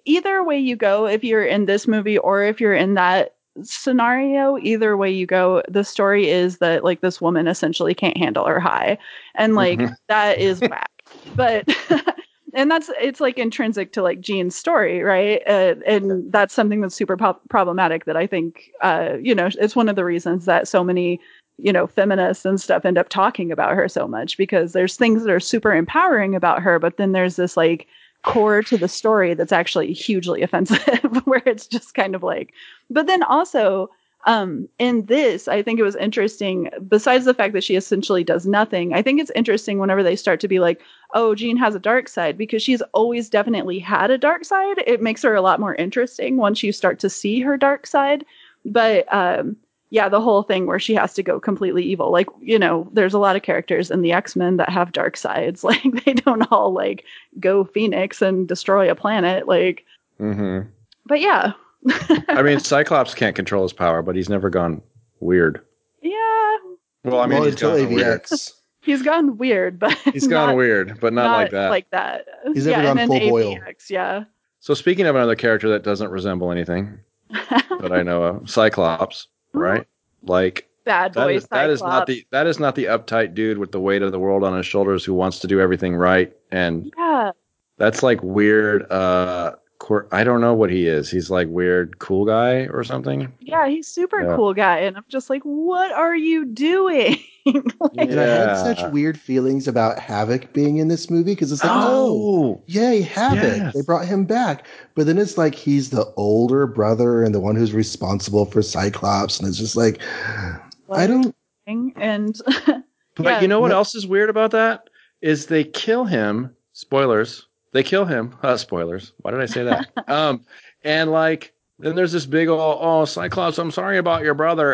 either way you go, if you're in this movie or if you're in that scenario, either way you go, the story is that like this woman essentially can't handle her high, and like Mhm. that [laughs] is whack. But [laughs] and that's it's like intrinsic to like Jean's story, right? Uh, and that's something that's super po- problematic. That I think, uh, you know, it's one of the reasons that so many you know feminists and stuff end up talking about her so much because there's things that are super empowering about her but then there's this like core to the story that's actually hugely [laughs] offensive where it's just kind of like but then also um in this i think it was interesting besides the fact that she essentially does nothing i think it's interesting whenever they start to be like oh jean has a dark side because she's always definitely had a dark side it makes her a lot more interesting once you start to see her dark side but um yeah, the whole thing where she has to go completely evil. Like, you know, there's a lot of characters in the X-Men that have dark sides. [laughs] Like they don't all like go Phoenix and destroy a planet. Like, mhm. but yeah. I mean [laughs] Cyclops can't control his power, but he's never gone weird. yeah, Well, I mean well, he's until gone weird. AVX. [laughs] he's gone weird, but He's gone not- weird, but not, like that. Like that. He's yeah, never and gone then full boil. Yeah. So speaking of another character that doesn't resemble anything [laughs] that I know of, Cyclops, right? Like Bad that boy is, that is not the that is not the uptight dude with the weight of the world on his shoulders who wants to do everything right and Yeah. that's like weird uh Court. I don't know what he is. He's like weird, cool guy or something. Yeah, he's super Yeah. cool guy, and I'm just like, what are you doing? [laughs] Like, And I had such weird feelings about Havoc being in this movie because it's like, oh, yay, Havoc. Yes. They brought him back. But then it's like he's the older brother and the one who's responsible for Cyclops. And it's just like, I don't. and [laughs] But Yeah. you know what No. else is weird about that? Is they kill him. Spoilers. They kill him. Uh, spoilers. Why did I say that? [laughs] um, and like, then there's this big old, oh, Cyclops, I'm sorry about your brother.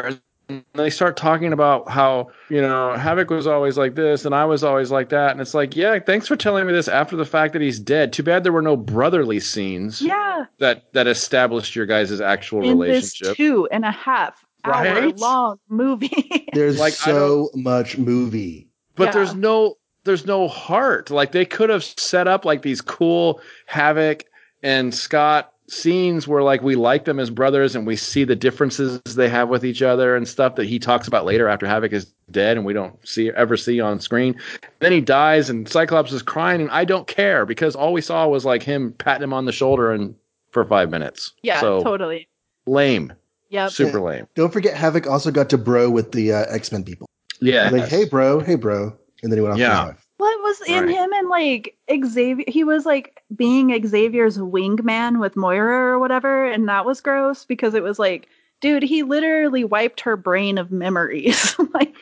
And they start talking about how, you know, Havoc was always like this and I was always like that. And it's like, yeah, thanks for telling me this after the fact that he's dead. Too bad there were no brotherly scenes yeah, that, that established your guys' actual in this relationship. two and a half hour long movie. There's Like, so much movie. but Yeah. there's no there's no heart like they could have set up like these cool havoc and scott scenes where like we like them as brothers and we see the differences they have with each other and stuff that he talks about later after havoc is dead and we don't see ever see on screen then he dies and cyclops is crying and i don't care because all we saw was like him patting him on the shoulder and for five minutes yeah, so totally. lame Yep. super lame Don't forget, Havoc also got to bro with the uh, X Men people. yeah Like, hey, bro, hey, bro. And then he went off to Yeah. his wife. What was in Right. him and like Xavier? He was like being Xavier's wingman with Moira or whatever, and that was gross because it was like, dude, he literally wiped her brain of memories. [laughs] like,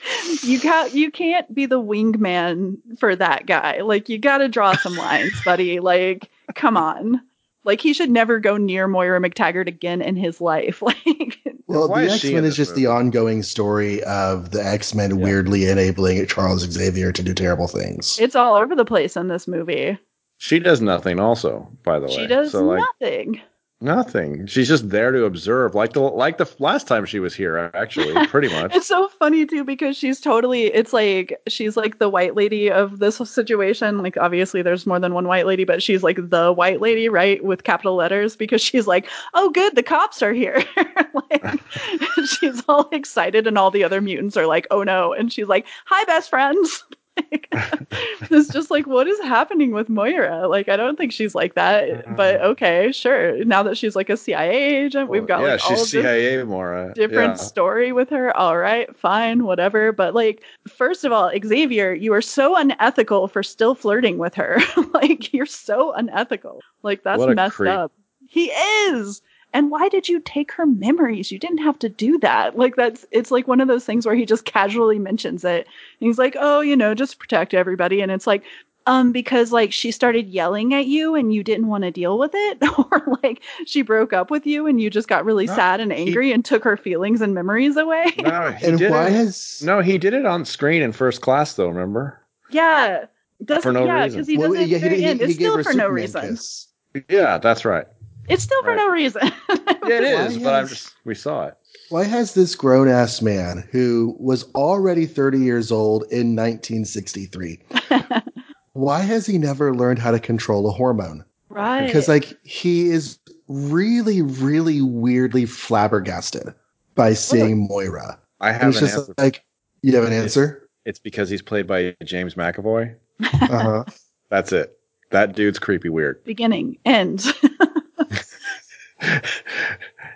you got you can't be the wingman for that guy. Like, you got to draw some lines, buddy. Like, come on. Like, he should never go near Moira McTaggart again in his life. [laughs] Like, Well, Why the X Men in is this just the ongoing story of the X Men weirdly enabling Charles Xavier to do terrible things. it's all over the place in this movie. she does nothing also by the way She does so like nothing. Nothing. She's just there to observe, like the like the last time she was here. Actually, [laughs] pretty much. It's so funny too because she's totally it's like she's like the white lady of this situation. Like obviously there's more than one white lady, but she's like the white lady, right? With capital letters because she's like, "Oh good, the cops are here." [laughs] like [laughs] she's all excited and all the other mutants are like, "Oh no." And she's like, "Hi best friends." Like, [laughs] it's just like what is happening with Moira? Like I don't think she's like that, but mm-hmm. okay, sure. Now that she's like a CIA agent, we've got yeah, like all she's CIA Moira. different Yeah. story with her. All right, fine, whatever. But like, first of all, Xavier, you are so unethical for still flirting with her. [laughs] like, you're so unethical. Like, that's messed creep. up. He is. And why did you take her memories? You didn't have to do that. Like that's it's like one of those things where he just casually mentions it. And he's like, "Oh, you know, just protect everybody." And it's like, um because like she started yelling at you and you didn't want to deal with it [laughs] or like she broke up with you and you just got really No, sad and he- angry and took her feelings and memories away. No, he and did why it. has No, he did it on screen in first class, though. Remember? yeah. Doesn't, For no yeah, reason. because he Well, does it yeah, the very he- end. he It's gave still her for no reason. kiss. Yeah, that's right. It's still for Right. no reason. [laughs] Yeah, it Why is. But I'm just we saw it. Why has this grown ass man who was already 30 years old in 1963? [laughs] why has he never learned how to control a hormone? right. Because like he is really, really weirdly flabbergasted by seeing Moira. I have it's an just answer. like you have an answer. It's because he's played by James McAvoy. Uh-huh. That's it. That dude's creepy weird. [laughs] Beginning, end. [laughs]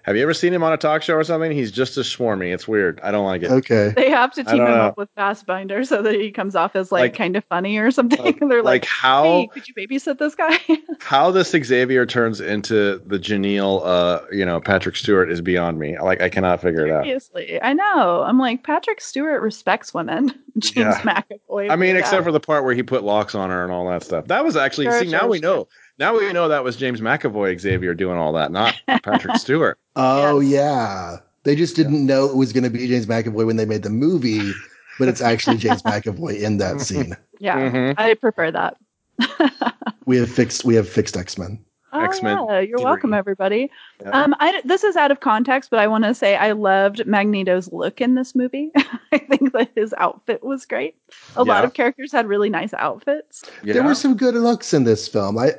Have you ever seen him on a talk show or something? He's just as swarmy. It's weird. I don't like it. Okay. they have to team him know. up with Fassbender so that he comes off as like, Like- kind of funny or something. Like, [laughs] They're like like, how hey, could you babysit this guy? [laughs] how this Xavier turns into the genial, uh, you know, Patrick Stewart is beyond me. Like I cannot figure it out. Seriously, I know. I'm like Patrick Stewart respects women. James Yeah. McAvoy. I mean, yeah. except for the part where he put locks on her and all that stuff. That was actually Sure, see now sure, we sure. know. Now we know that was James McAvoy Xavier doing all that, not Patrick [laughs] Stewart. Oh Yes. yeah. They just didn't know it was going to be James McAvoy when they made the movie, but it's actually James [laughs] McAvoy in that scene. yeah, Mhm. I prefer that. [laughs] We have fixed. We have fixed X Men. Oh, X-Men yeah, you're three. welcome, everybody. Yeah. Um, I, this is out of context, but I want to say I loved Magneto's look in this movie. I think that his outfit was great. A lot of characters had really nice outfits. Yeah. There were some good looks in this film. I,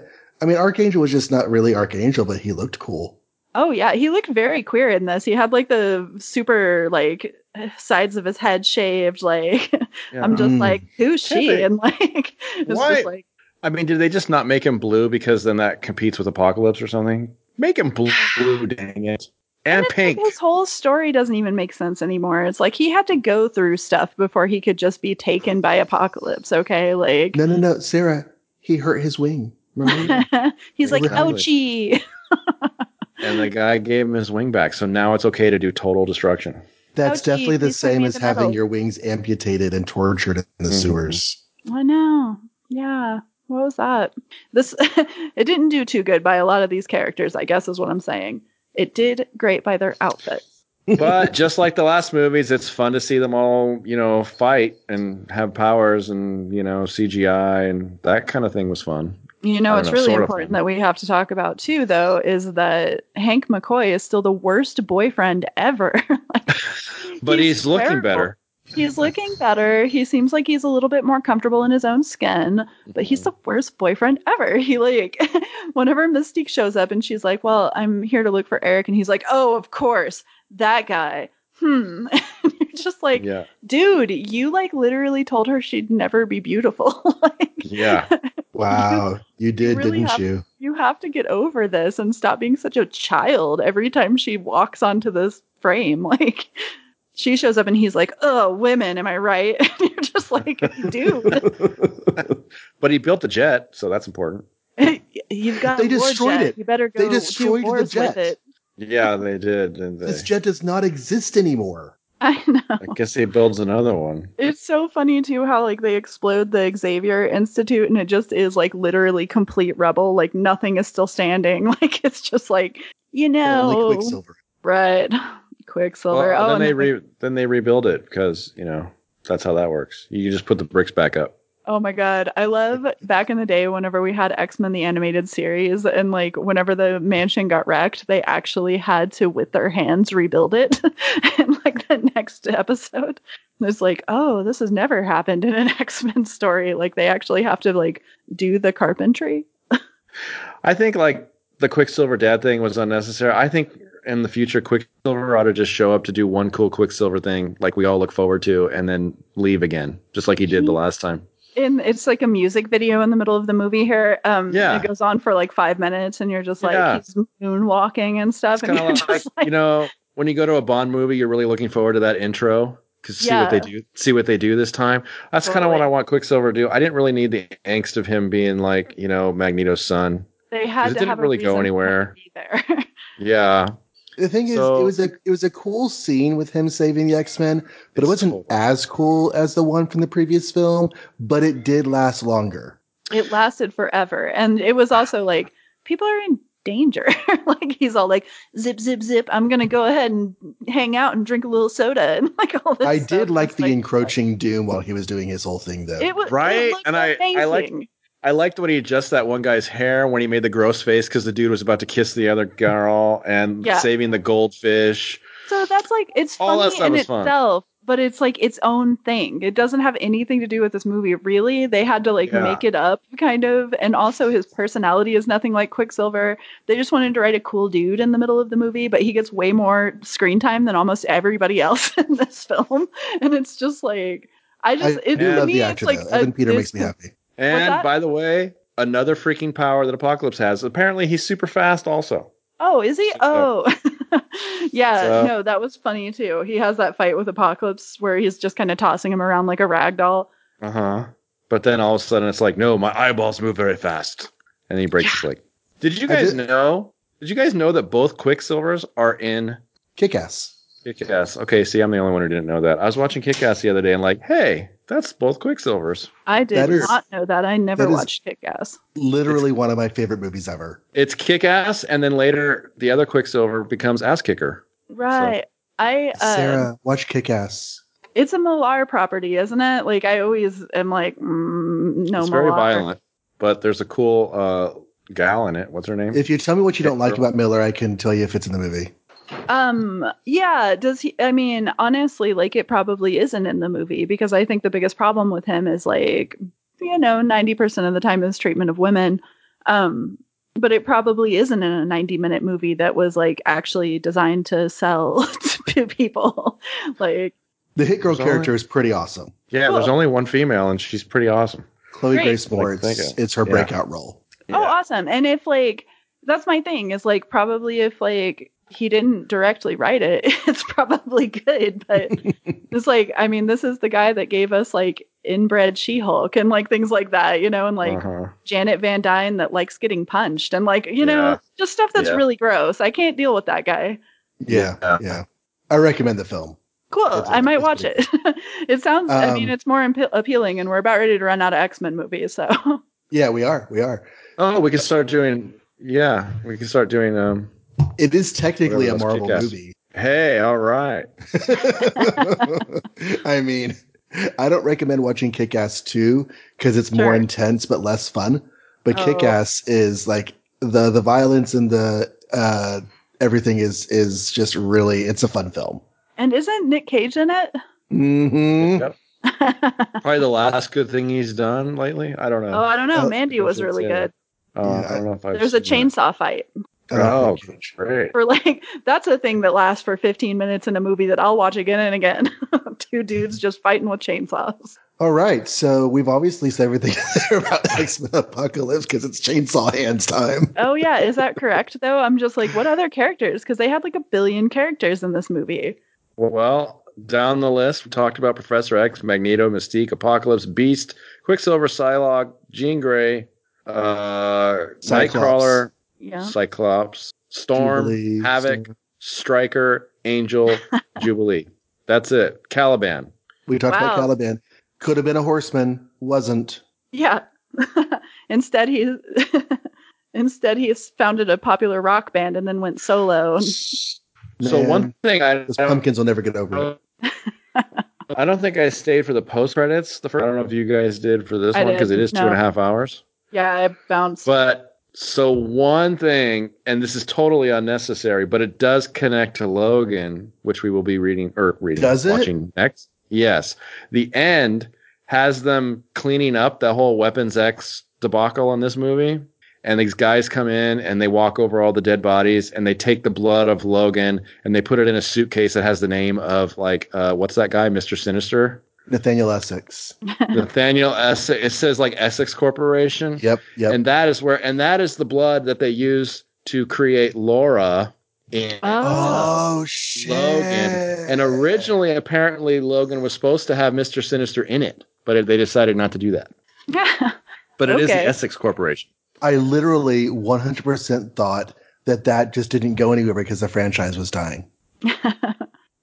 I mean, Archangel was just not really Archangel, but he looked cool. Oh yeah, he looked very queer in this. He had like the super like sides of his head shaved. Like Yeah. [laughs] I'm just Mm. like, who's she? Heavy. And like [laughs] it's Why- just like I mean, did they just not make him blue because then that competes with Apocalypse or something? Make him blue, [sighs] dang it. And, it's pink. Like his whole story doesn't even make sense anymore. It's like he had to go through stuff before he could just be taken by Apocalypse. Okay, like No, no, no, Sarah. He hurt his wing. Remember? [laughs] he's like, ouchie. [laughs] and the guy gave him his wing back. So now it's okay to do total destruction. That's Ouchie, definitely the same as the having medal. your wings amputated and tortured in the Mhm. sewers. I know. Yeah. What was that? This [laughs] it didn't do too good by a lot of these characters, I guess is what I'm saying. It did great by their outfits. But just like the last movies, it's fun to see them all, you know, fight and have powers and, you know, CGI and that kind of thing was fun. You know, it's know, really of important that we have to talk about too, though, is that Hank McCoy is still the worst boyfriend ever. [laughs] Like, [laughs] But he's, looking better. He's looking better. He seems like he's a little bit more comfortable in his own skin, but he's the worst boyfriend ever. [laughs] He like whenever Mystique shows up and she's like, "Well, I'm here to look for Eric," and he's like, "Oh, of course, that guy." Hmm. And [laughs] you're just like, yeah. dude, you like literally told her she'd never be beautiful. [laughs] like, Yeah. Wow, you did, really didn't have- you? you have to get over this and stop being such a child every time she walks onto this frame. [laughs] Like she shows up and he's like, "Oh, women, am I right?" And you're just like, "Dude, but he built the jet, so that's important. you've got They destroyed jet. it. You better They go destroyed the jet. with it." Yeah, they did, didn't they? This jet does not exist anymore. [laughs] I know. I guess he builds another one. It's so funny too how like they explode the Xavier Institute and it just is like literally complete rubble. Like nothing is still standing. [laughs] Like it's just like you know, Only Quicksilver. right? [laughs] Quicksilver. Well, oh, then they re- then they rebuild it because you know that's how that works. You just put the bricks back up. Oh my god, I love back in the day whenever we had X-Men the animated series and like whenever the mansion got wrecked, they actually had to with their hands rebuild it. [laughs] and like the next episode, it's like, "Oh, this has never happened in an [laughs] X-Men story." Like they actually have to like do the carpentry. I think like the Quicksilver dad thing was unnecessary. I think in the future Quicksilver ought to just show up to do one cool Quicksilver thing like we all look forward to and then leave again, just like he did the last time. And it's like a music video in the middle of the movie here. Um Yeah. it goes on for like 5 minutes and you're just like Yeah. he's moonwalking and stuff It's and you're like, like you know when you go to a Bond movie, you're really looking forward to that intro because see what they do, see what they do this time. That's kind of what I want Quicksilver to do. I didn't really need the angst of him being like you know Magneto's son. they had it to didn't really go anywhere. there. [laughs] Yeah, The thing is, it was a it was a cool scene with him saving the X Men, but it wasn't cool. as cool as the one from the previous film. But it did last longer. it lasted forever and it was also like people are in danger [laughs] like he's all like zip zip zip i'm gonna go ahead and hang out and drink a little soda [laughs] and like all this I stuff. did like It's the encroaching doom while he was doing his whole thing, though. it was Right? it looked And I- I like- amazing. I liked when he adjusted that one guy's hair when he made the gross face because the dude was about to kiss the other girl and Yeah. saving the goldfish. so that's like it's All that funny in was fun. itself but it's like its own thing it doesn't have anything to do with this movie really they had to like Yeah. make it up kind of and also his personality is nothing like quicksilver they just wanted to write a cool dude in the middle of the movie but he gets way more screen time than almost everybody [laughs] else in this film and it's just like i I just it, do to love me the it's actor like though. a Evan Peter makes me happy. And by the way, another freaking power that Apocalypse has. Apparently, he's super fast. Also, Oh, is he? So- Oh, [laughs] yeah. So- no, that was funny too. He has that fight with Apocalypse where he's just kind of tossing him around like a rag doll. uh huh. But then all of a sudden, it's like, no, my eyeballs move very fast, and then he breaks his leg. Did you guys did- know? Did you guys know that both Quicksilvers are in Kick ass. Kick Ass? Okay, see, I'm the only one who didn't know that. I was watching Kick Ass the other day and like, hey, that's both Quicksilvers. I did That is- not know that. I never that is- watched Kick Ass. Literally one of my favorite movies ever. It's Kick Ass, and then later the other Quicksilver becomes Ass Kicker. Right. I uh, Sarah, watch Kick Ass. it's a Millar property, isn't it? Like I always am like, mm, no, it's very violent, but there's a cool uh, gal in it. What's her name? If you tell me what you don't like Girl. about Millar, I can tell you if it's in the movie. Um, yeah, does he I mean, honestly, like it probably isn't in the movie because I think the biggest problem with him is like, you know, 90% of the time is treatment of women. Um, but it probably isn't in a 90 minute movie that was like actually designed to sell [laughs] to people. like The Hit Girl There's only- character is pretty awesome. yeah, there's only one female, and she's pretty awesome. Chloe Great. Grace Moretz. Like, it's her Yeah. breakout role. Oh, awesome. And if like that's my thing is like probably if like he didn't directly write it, [laughs] it's probably good. But [laughs] it's like I mean, this is the guy that gave us like inbred She-Hulk and like things like that, you know, and like Uh-huh. Janet Van Dyne that likes getting punched and like you know Yeah. just stuff that's Yeah. really gross. I can't deal with that guy. Yeah, Yeah. yeah. I recommend the film. Cool. It's- I might watch it. [laughs] it sounds. I mean, Um, it's more impe- appealing, and we're about ready to run out of X Men movies. So Yeah, we are. We are. Oh, we can start doing. Yeah, we can start doing. Um. It is technically a Marvel movie. Hey, all right. [laughs] I mean, I don't recommend watching Kick Ass 2 because it's more intense but less fun. But Oh. Kick Ass is like the the violence and the uh everything is is just really it's a fun film. and isn't Nick Cage in it? hmm Yep. Probably the last good thing he's done lately. I don't know. Oh, I don't know. Oh, Mandy was really good. Oh, Yeah, I don't know if I've There's a seen that. chainsaw fight. Oh, great. For like, that's a thing that lasts for 15 minutes in a movie that I'll watch again and again. [laughs] Two dudes just fighting with chainsaws. All right, so we've obviously said everything [laughs] about X Men Apocalypse because it's Chainsaw Hands time. Oh yeah, is that correct though? I'm just like, what other characters? Because they had like a billion characters in this movie. Well, down the list, we talked about Professor X, Magneto, Mystique, Apocalypse, Beast, Quicksilver, Psylocke, Jean Grey, uh, Cyclops. Nightcrawler, Yeah. Cyclops, Storm, Jubilee, Havoc, Storm. Stryker, Angel, [laughs] Jubilee. That's it. Caliban. We talked about Caliban. Could have been a horseman, wasn't. Yeah. [laughs] instead, he [laughs] instead he's founded a popular rock band and then went solo. So Man, one thing I, those pumpkins will never get over it. I don't think I stayed for the post credits. The first, I don't know if you guys did for this I one because it is two no. and a half hours. Yeah, I bounced. But so one thing, and this is totally unnecessary, but it does connect to Logan, which we will be reading or reading, Does it? watching next. Yes, the end has them cleaning up the whole Weapons X debacle in this movie. And these guys come in and they walk over all the dead bodies and they take the blood of Logan and they put it in a suitcase that has the name of like uh, what's that guy, Mister Sinister, Nathaniel Essex. [laughs] Nathaniel Essex. It says like Essex Corporation. Yep, yep. And that is where, and that is the blood that they use to create Laura in oh. oh shit! Logan. And originally, apparently, Logan was supposed to have Mister Sinister in it, but they decided not to do that. [laughs] But it is Okay. the Essex Corporation. I literally 100% thought that that just didn't go anywhere because the franchise was dying. [laughs]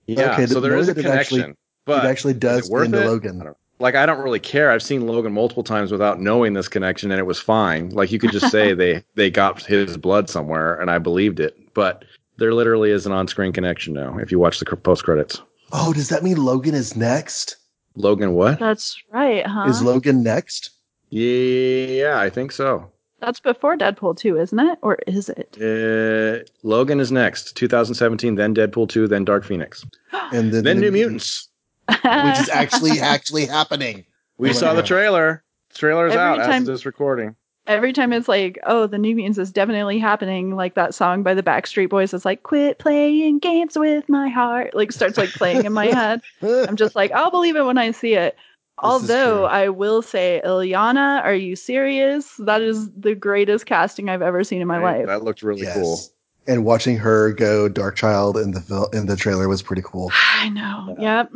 Yeah. Okay, so there knowing is a that it actually- connection. But it actually does is it worth into it? Logan. I Like I don't really care. I've seen Logan multiple times without knowing this connection, and it was fine. Like you could just say [laughs] they they got his blood somewhere, and I believed it. But there literally is an on-screen connection now. If you watch the post credits, Oh, does that mean Logan is next? Logan, what? That's right, huh? Is Logan next? Yeah, I think so. That's before Deadpool 2, isn't it? Or is it? Uh, Logan is next, 2017, then Deadpool 2, then Dark Phoenix, And then, then New Mutants. Which is actually [laughs] actually happening. We Oh my saw the God. trailer. The trailer's Every out time- as this recording. Every time it's like, oh, the New Mutants is definitely happening, like that song by the Backstreet Boys. is like, quit playing games with my heart. Like starts like playing in my [laughs] head. I'm just like, I'll believe it when I see it. Although. I will say, Illyana, are you serious? That is the greatest casting I've ever seen in my Right? life. That looked really Yes. cool. And watching her go Dark Child in the fil- in the trailer was pretty cool. [sighs] I know. Yep.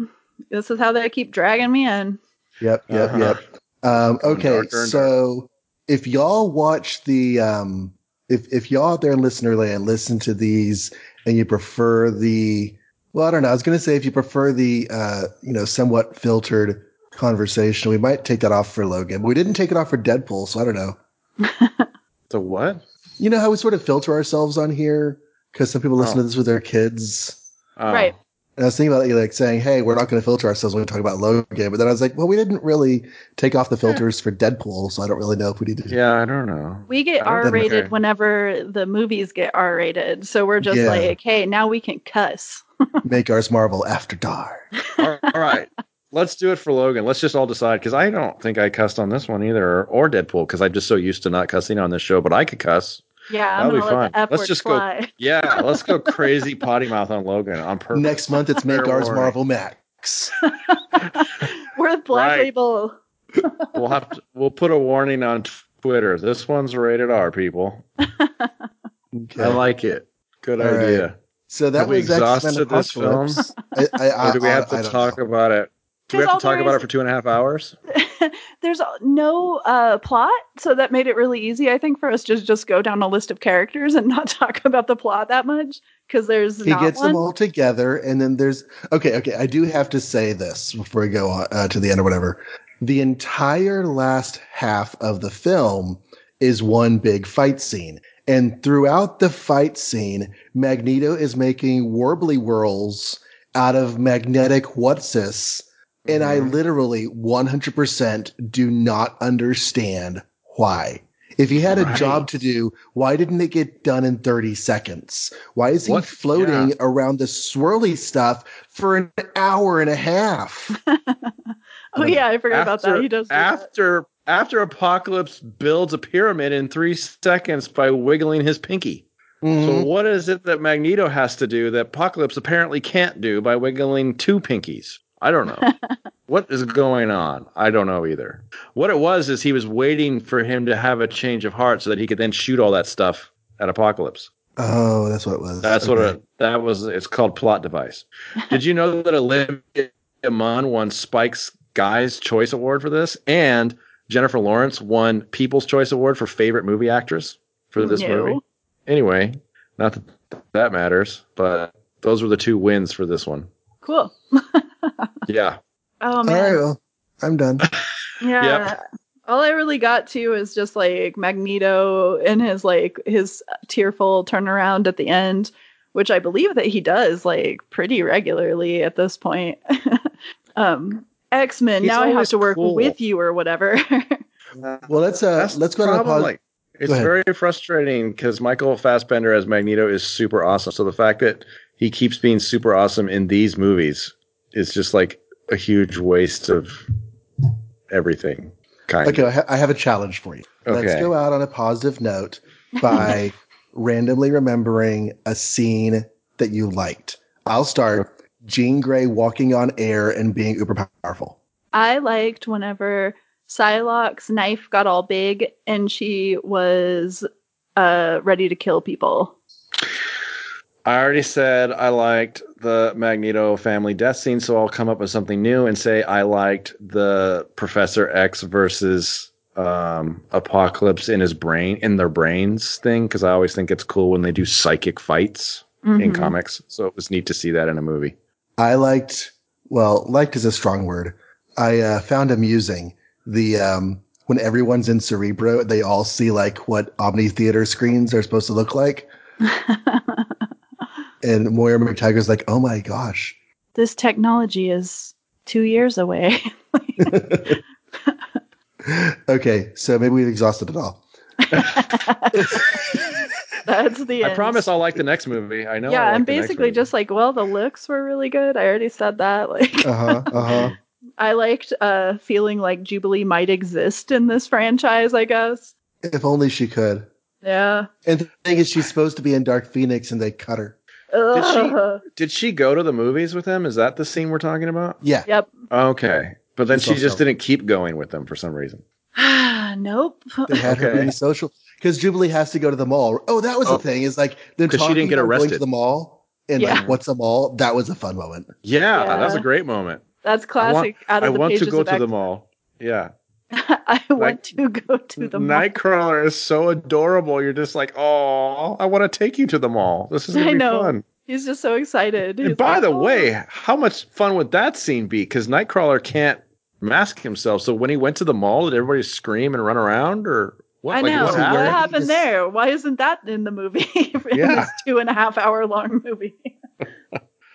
This is how they keep dragging me in. Yep, yep, Uh-huh. yep. Um, okay, so if y'all watch the um, if if y'all out there in listener land listen to these and you prefer the well, I don't know. I was going to say if you prefer the uh, you know somewhat filtered conversation, we might take that off for Logan. But we didn't take it off for Deadpool, so I don't know. [laughs] So what? You know how we sort of filter ourselves on here because some people listen Oh. to this with their kids. Oh. Right. And I was thinking about you like saying, "Hey, we're not going to filter ourselves when we talk about Logan," but then I was like, "Well, we didn't really take off the filters for Deadpool, so I don't really know if we need to." Yeah, I don't know. We get R rated whenever the movies get R rated. So we're just Yeah. like, hey, now we can cuss. [laughs] Make ours Marvel after dark. all all right. Let's do it for Logan. Let's just all decide because I don't think I cussed on this one either, or, or Deadpool because I'm just so used to not cussing on this show. But I could cuss. Yeah, That'll be let fun. Let's word just go- [laughs] Yeah, let's go [laughs] crazy potty mouth on Logan on purpose. Next month, it's Make ours. Marvel Max. [laughs] We're the Black Right. Label. we'll have to, we'll put a warning on Twitter. This one's rated R, people. Okay. I like it. Good All right. idea. so that Have we was X-Men exhausted this film? I, I, I, Or do we have I to don't talk know. about it? Do we have to talk about there it for two and a half hours? [laughs] There's no uh, plot, so that made it really easy, I think, for us to just go down a list of characters and [laughs] not talk about the plot that much because there's he not gets one. them all together and then there's okay okay i do have to say this before we go on, uh, to the end or whatever the entire last half of the film is one big fight scene and throughout the fight scene magneto is making warbly whirls out of magnetic whatsis and i Mhm. literally 100% do not understand why if he had a job to do, why didn't it get done in 30 seconds? Why is he What- floating yeah. around the swirly stuff for an hour and a half? [laughs] oh yeah, I forgot about that. He does. do that. after after Apocalypse builds a pyramid in three seconds by wiggling his pinky. So Mhm. what is it that Magneto has to do that Apocalypse apparently can't do by wiggling two pinkies? I don't know. [laughs] what is going on? I don't know either. What it was is he was waiting for him to have a change of heart so that he could then shoot all that stuff at Apocalypse. Oh, that's what it was. That's what Okay. it, that was. It's called plot device. Did you know that Olivia Munn won Spike's Guy's Choice Award for this, and Jennifer Lawrence won People's Choice Award for favorite movie actress for this No. movie? Anyway, not that that matters, but those were the two wins for this one. Cool. [laughs] Yeah, Oh man. right, well, I'm done. [laughs] Yeah. All I really got to is just like Magneto and his like his tearful turnaround at the end, which I believe that he does like pretty regularly at this point. [laughs] um X Men, now I have to work cool. with you or whatever. [laughs] Well, let's uh, That's let's go to the problem, pause. like, it's very frustrating because Michael Fassbender as Magneto is super awesome. So the fact that he keeps being super awesome in these movies is just like a huge waste of everything. Kind okay, of. I, ha- I have a challenge for you. Let's go out on a positive note by [laughs] randomly remembering a scene that you liked. I'll start. Jean Grey walking on air and being uber powerful. I liked whenever Psylocke's knife got all big and she was uh ready to kill people. I already said I liked the Magneto family death scene, so I'll come up with something new and say I liked the Professor X versus um, Apocalypse in his brain, in their brains thing, because I always think it's cool when they do psychic fights in Mhm. comics. So it was neat to see that in a movie. I liked, well, liked is a strong word. I uh, found amusing the um, when everyone's in Cerebro, they all see like what Omni Theater screens are supposed to look like, [laughs] and Moira McTaggart's like, "Oh my gosh." this technology is two years away. [laughs] okay, so maybe we've exhausted it all. [laughs] That's the I end. promise I'll like the next movie. I know. yeah, I'll like I'm basically just like, well, the looks were really good. I already said that. Like, Uh huh. Uh huh. [laughs] I liked uh feeling like Jubilee might exist in this franchise. I guess. if only she could. Yeah. And the thing is, she's supposed to be in Dark Phoenix, and they cut her. Did she- Did she go to the movies with him? Is that the scene we're talking about? Yeah. Yep. Okay, but then She's she just didn't keep going with them for some reason. [sighs] nope. They had her Okay. being social because Jubilee has to go to the mall. Oh, that was Oh. the thing. Is like them 'Cause she talking didn't get about going to arrested. the mall and Yeah. like what's a mall. That was a fun moment. Yeah, that was Yeah. a great moment. That's classic. out I of the want to pages go of to the mall. Yeah. [laughs] I want to go to the mall. Nightcrawler is so adorable. You're just like, oh, I want to take you to the mall. This is gonna I be know. fun. He's just so excited. And by like, the "Oh." way, how much fun would that scene be? Because Nightcrawler can't mask himself. So when he went to the mall, did everybody scream and run around, or what? I like, know. what What happened? happened? happened Just- there? Why isn't that in the movie? [laughs] in Yeah. this [laughs] two and a half hour long movie.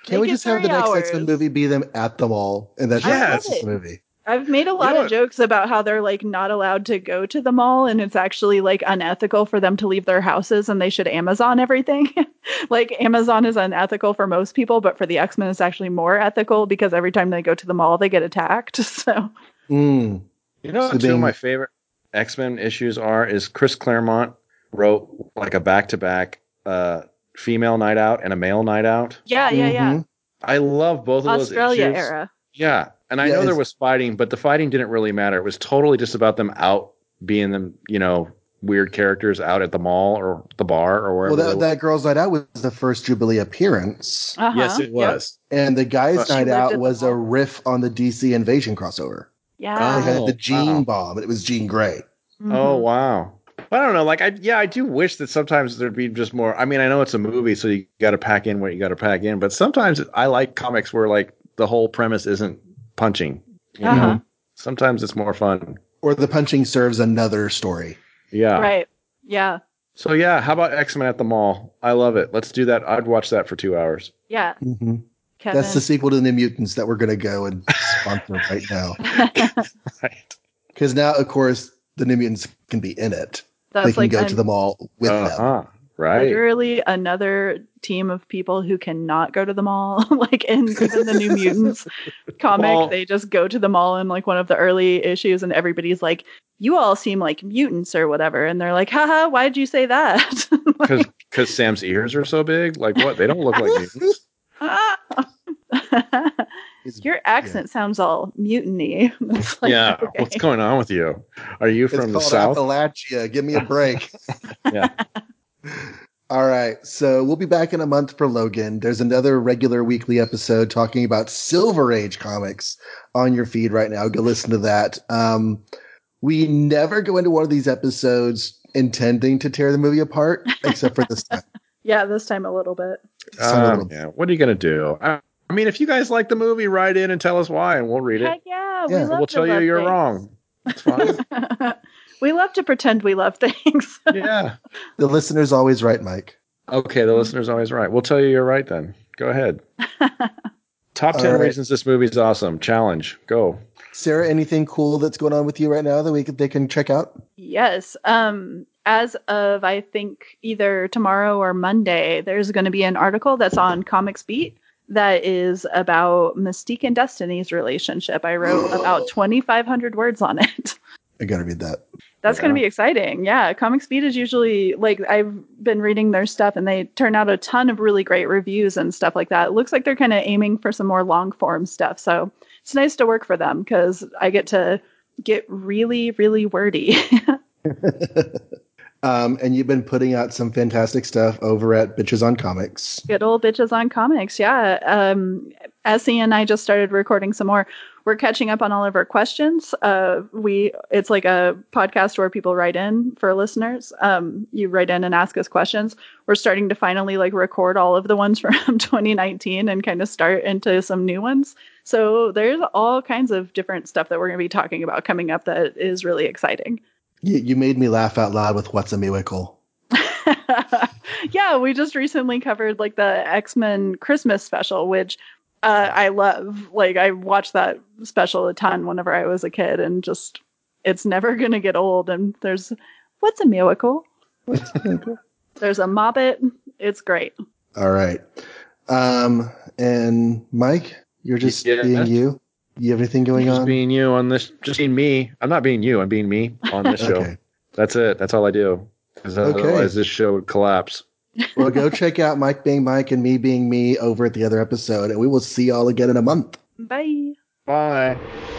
Can we just have the next hours. X Men movie be them at the mall, and that's I just love the movie? I've made a lot know of what? jokes about how they're like not allowed to go to the mall and it's actually like unethical for them to leave their houses and they should Amazon everything. [laughs] like Amazon is unethical for most people, but for the X-Men it's actually more ethical because every time they go to the mall they get attacked. [laughs] So Mm. You know, So two being- of my favorite X Men issues are is Chris Claremont wrote like a back to back uh female night out and a male night out. yeah, yeah, yeah. Mhm. I love both of those Australia issues. era. Yeah, And I Yeah, know there was fighting, but the fighting didn't really matter. It was totally just about them out being them, you know, weird characters out at the mall or the bar or wherever. Well, that, that girls' night out was the first Jubilee appearance, Uh-huh. yes, it Yep. was. and the guys' But- night out was a riff on the DC Invasion crossover. They Yeah. had Oh, the Jean wow. bomb, and it was Jean Grey. Oh Mhm. wow. I don't know. Like I yeah, I do wish that sometimes there'd be just more. I mean, I know it's a movie, so you got to pack in what you got to pack in. But sometimes I like comics where like the whole premise isn't punching. You? Uh-huh. Sometimes it's more fun. Or the punching serves another story. Yeah. Right. Yeah. So yeah, how about X Men at the Mall? I love it. Let's do that. I'd watch that for two hours. Yeah. hmm Kevin. That's the sequel to the New Mutants that we're going to go and sponsor [laughs] right now. [laughs] Right. Because now, of course, the New Mutants can be in it. That's they can like go an- to the mall with them. Right. literally another team of people who cannot go to the mall. [laughs] like in even the New Mutants [laughs] comic, Well- they just go to the mall in like one of the early issues, and everybody's like, "You all seem like mutants or whatever," and they're like, "Haha, why'd you say that?" [laughs] Because because Sam's ears are so big. Like what? They don't look like mutants. Your accent sounds all mutiny. Like, yeah. okay. What's going on with you? Are you It's from the south? Appalachia. Give me a break. Yeah. All right. So we'll be back in a month for Logan. There's another regular weekly episode talking about Silver Age comics on your feed right now. Go listen to that. Um, we never go into one of these episodes intending to tear the movie apart, except for this time. [laughs] yeah, this time a little bit. This time a little bit. yeah. What are you gonna do? I, I mean, if you guys like the movie, write in and tell us why, and we'll read it. Heck yeah, we Yeah. love we'll tell you you're things. wrong. It's fine. [laughs] we love to pretend we love [laughs] things. yeah. The listener's always right, Mike. Okay, the listener's always right. We'll tell you you're right then. Go ahead. [laughs] Top 10 right. reasons this movie's awesome. Challenge. Go. Sarah, anything cool that's going on with you right now that we could, they can check out? Yes. Um, as of I think either tomorrow or Monday, there's going to be an article that's on Comics Beat that is about Mystique and Destiny's relationship. I wrote about 2,500 words on it. [laughs] I gotta read that. That's gonna be exciting. Yeah, Comics Beat is usually like I've been reading their stuff and they turn out a ton of really great reviews and stuff like that. It looks like they're kind of aiming for some more long form stuff. So it's nice to work for them because I get to get really, really wordy. [laughs] Um, and you've been putting out some fantastic stuff over at Bitches on Comics. Good old bitches on comics. Yeah. Um, Essie and I just started recording some more. We're catching up on all of our questions. Uh, we it's like a podcast where people write in for listeners. Um, you write in and ask us questions. We're starting to finally like record all of the ones [laughs] from 2019 and kind of start into some new ones. So there's all kinds of different stuff that we're going to be talking about coming up that is really exciting. You, you made me laugh out loud with What's a Miracle. [laughs] yeah, we just recently covered like the X Men Christmas special, which uh, I love. Like I watched that special a ton whenever I was a kid, and just it's never gonna get old. And there's what's a miracle? [laughs] There's a mobbit. It's great. All right. Um, and Mike, you're just Yeah. being you. You have anything going on? Just on? being you on this, just being me. I'm not being you. I'm being me on this [laughs] show. That's it. That's all I do. Because Okay. otherwise, this show would collapse. Well, go check out Mike being Mike and me being me over at the other episode, and we will see y'all again in a month. Bye. Bye.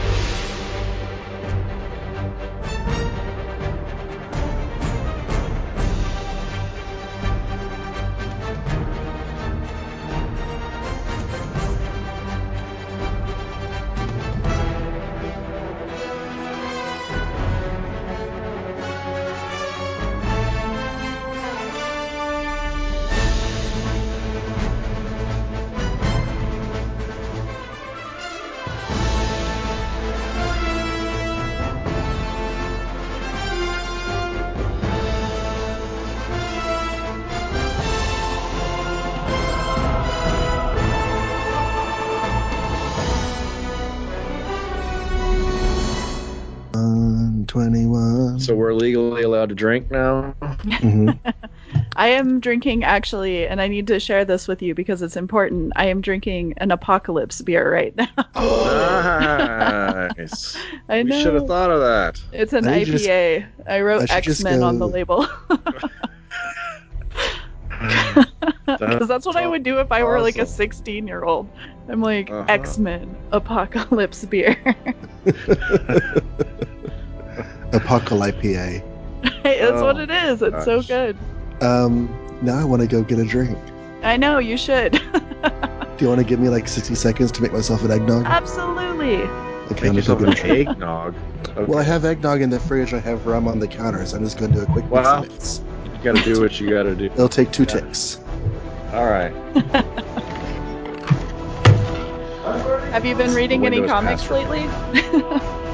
We're legally allowed to drink now. Mhm. [laughs] I am drinking actually, and I need to share this with you because it's important. I am drinking an apocalypse beer right now. [laughs] nice. I we should have thought of that. It's an I IPA. I I wrote should just X Men on the label. [laughs] Because that's what I would do if I were like a 16 year old. I'm like Uh-huh. X Men Apocalypse beer. Apocalypse. [laughs] that's what Oh, it is. It's so good. Um, now I want to go get a drink. I know you should. [laughs] Do you want to give me like 60 seconds to make myself an eggnog? Absolutely. Okay, Make I'm gonna yourself an drink. eggnog. Okay. Well, I have eggnog in the fridge. I have rum on the counter, so I'm just going to do a quick mix Wow. and mix. you gotta do what you gotta do. It'll take two Yeah. ticks. All right. [laughs] Have you been reading any comics password. lately?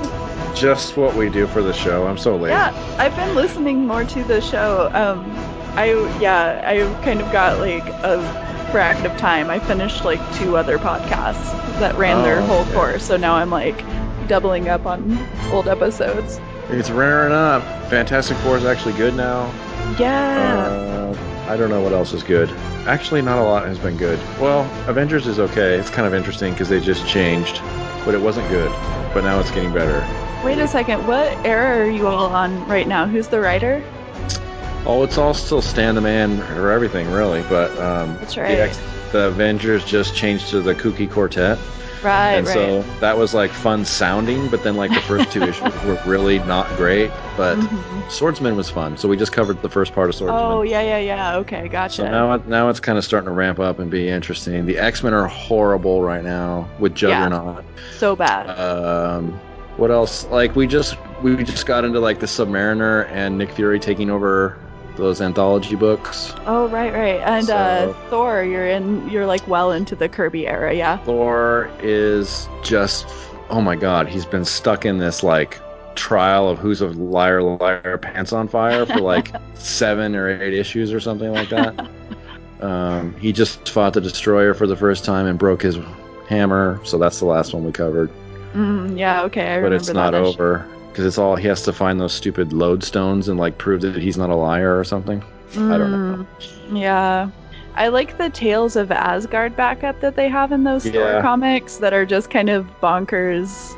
Just what we do for the show. I'm so late. yeah, I've been listening more to the show. Um, I yeah, I kind of got like a bracket of time. I finished like two other podcasts that ran their Oh, whole okay. course, so now I'm like doubling up on old episodes. It's rearing up. Fantastic Four is actually good now. Yeah. Uh, I don't know what else is good. Actually, not a lot has been good. Well, Avengers is okay. It's kind of interesting because they just changed, but it wasn't good. But now it's getting better. Wait a second. What era are you all on right now? Who's the writer? Oh, it's all still Stan the Man or everything, really. But um, That's the. The Avengers just changed to the Kooky Quartet, Right, and right. so that was like fun sounding. But then like the first two issues [laughs] were really not great. But Mhm. Swordsman was fun, so we just covered the first part of Swordsman. Oh yeah, yeah, yeah. Okay, gotcha. So now, now it's kind of starting to ramp up and be interesting. The X Men are horrible right now with Juggernaut. Yeah. So bad. Um, what else? Like we just we just got into like the Submariner and Nick Fury taking over those anthology books. oh right, right. And so- uh, Thor, you're in. You're like well into the Kirby era, yeah. Thor is just oh my god, he's been stuck in this like trial of who's a liar liar pants on fire for like [laughs] seven or eight issues or something like that. um, he just fought the destroyer for the first time and broke his hammer, so that's the last one we covered. Mm, yeah, okay. I but remember it's not over because it's all he has to find those stupid lodestones and like prove that he's not a liar or something. I don't know. Mm, Yeah. I like the Tales of Asgard backup that they have in those Yeah. comics that are just kind of bonkers.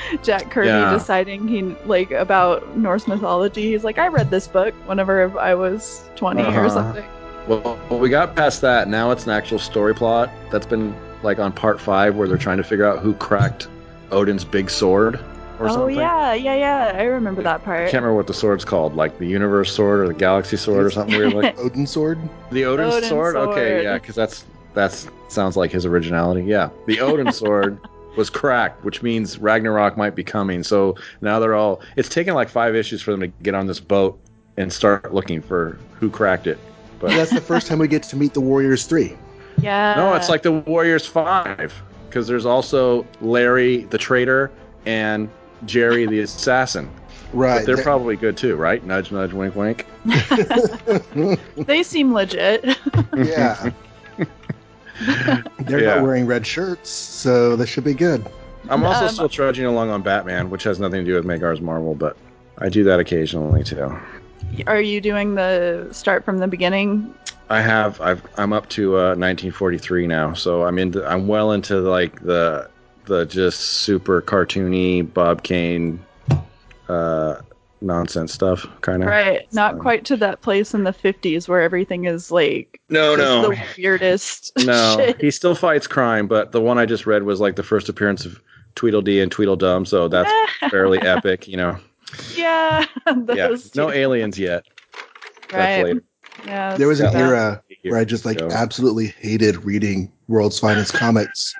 [laughs] Jack Kirby Yeah. deciding he like about Norse mythology. He's like, I read this book whenever I was 20 or Uh-huh. something. Well, well, we got past that. Now it's an actual story plot that's been like on part five where they're trying to figure out who cracked Odin's big sword or Oh something. yeah, yeah, yeah. I remember that part. I can't remember what the sword's called, like the universe sword or the galaxy sword or something weird like [laughs] Odin sword? the Odin, Odin sword. Okay, yeah, because that's that's sounds like his originality. Yeah, the Odin sword [laughs] was cracked, which means Ragnarok might be coming. So now they're all. It's taken like five issues for them to get on this boat and start looking for who cracked it. But That's the first time we get to meet the Warriors 3. Yeah. no, it's like the Warriors Five because there's also Larry the traitor and Jerry the assassin. Right. But they're probably good too, right? Nudge, nudge, wink, wink. [laughs] they seem legit. [laughs] yeah. They're Yeah. not wearing red shirts, so they should be good. I'm also Um, still trudging along on Batman, which has nothing to do with Magar's Marvel, but I do that occasionally too. Are you doing the start from the beginning? I have I've I'm up to uh, 1943 now, so I'm into I'm well into like the the just super cartoony Bob Kane uh nonsense stuff kind of. Right. Not fine. quite to that place in the 50s where everything is like No, just no. the weirdest [laughs] No, shit. he still fights crime, but the one I just read was like the first appearance of Tweedledee and Tweedledum, so that's [laughs] fairly epic, you know. yeah. [laughs] Yeah, those no aliens yet. That's Right. later. Yeah. There was an it's bad. era where I just like So- absolutely hated reading World's Finest [laughs] Comics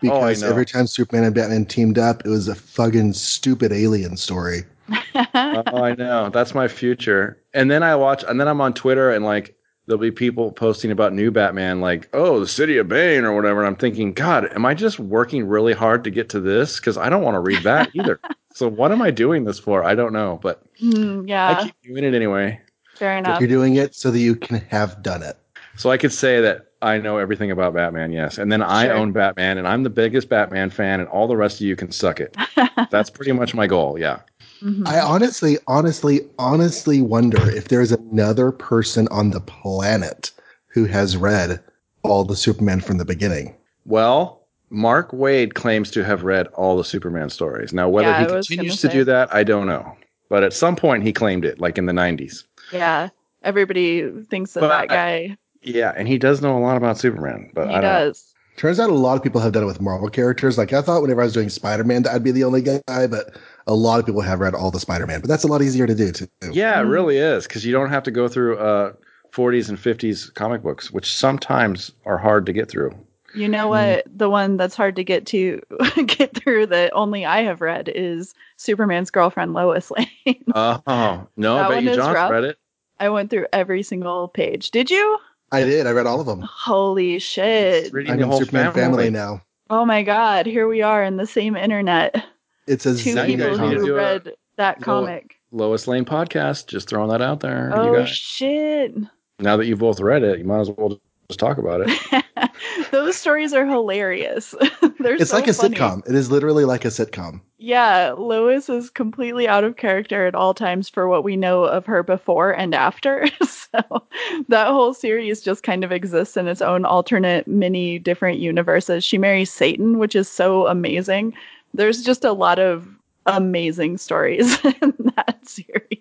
because Oh, every time Superman and Batman teamed up, it was a fucking stupid alien story. [laughs] oh, I know. That's my future. And then I watch, and then I'm on Twitter, and like there'll be people posting about new Batman, like, "Oh, the City of Bane" or whatever. And I'm thinking, God, am I just working really hard to get to this? Because I don't want to read that either. [laughs] so what am I doing this for? I don't know, but Hmm, yeah. I keep doing it anyway. fair enough. You're doing it so that you can have done it. So I could say that I know everything about Batman, yes. And then I Sure. own Batman, and I'm the biggest Batman fan, and all the rest of you can suck it. [laughs] That's pretty much my goal. Yeah. Mhm. I honestly, honestly, honestly wonder if there's another person on the planet who has read all the Superman from the beginning. Well, Mark Waid claims to have read all the Superman stories. Now, whether Yeah, he continues gonna to do that, I don't know. But at some point, he claimed it, like in the 90s. yeah. Everybody thinks that But that I- guy Yeah, and he does know a lot about Superman, but he I don't. does. Turns out a lot of people have done it with Marvel characters. Like I thought whenever I was doing Spider Man, that I'd be the only guy, but a lot of people have read all the Spider Man. But that's a lot easier to do too. Yeah, it Mhm. really is because you don't have to go through uh 40s and 50s comic books, which sometimes are hard to get through. You know Mm. what? The one that's hard to get to [laughs] get through that only I have read is Superman's girlfriend Lois Lane. Oh no, I bet you is John rough. read it. I went through every single page. Did you? I did. I read all of them. Holy shit. Reading I'm the whole Superman family. family. now. Oh my god, here we are in the same internet. It's a Two Now people guys need to who do a read that comic. Lois Lane podcast. Just throwing that out there. you Oh guys. shit. now that you've both read it, you might as well just talk about it. [laughs] Those stories are hilarious. [laughs] They're It's so like a funny. sitcom. It is literally like a sitcom. Yeah, Lois is completely out of character at all times for what we know of her before and after. [laughs] so that whole series just kind of exists in its own alternate many different universes. She marries Satan, which is so amazing. There's just a lot of amazing stories in that series.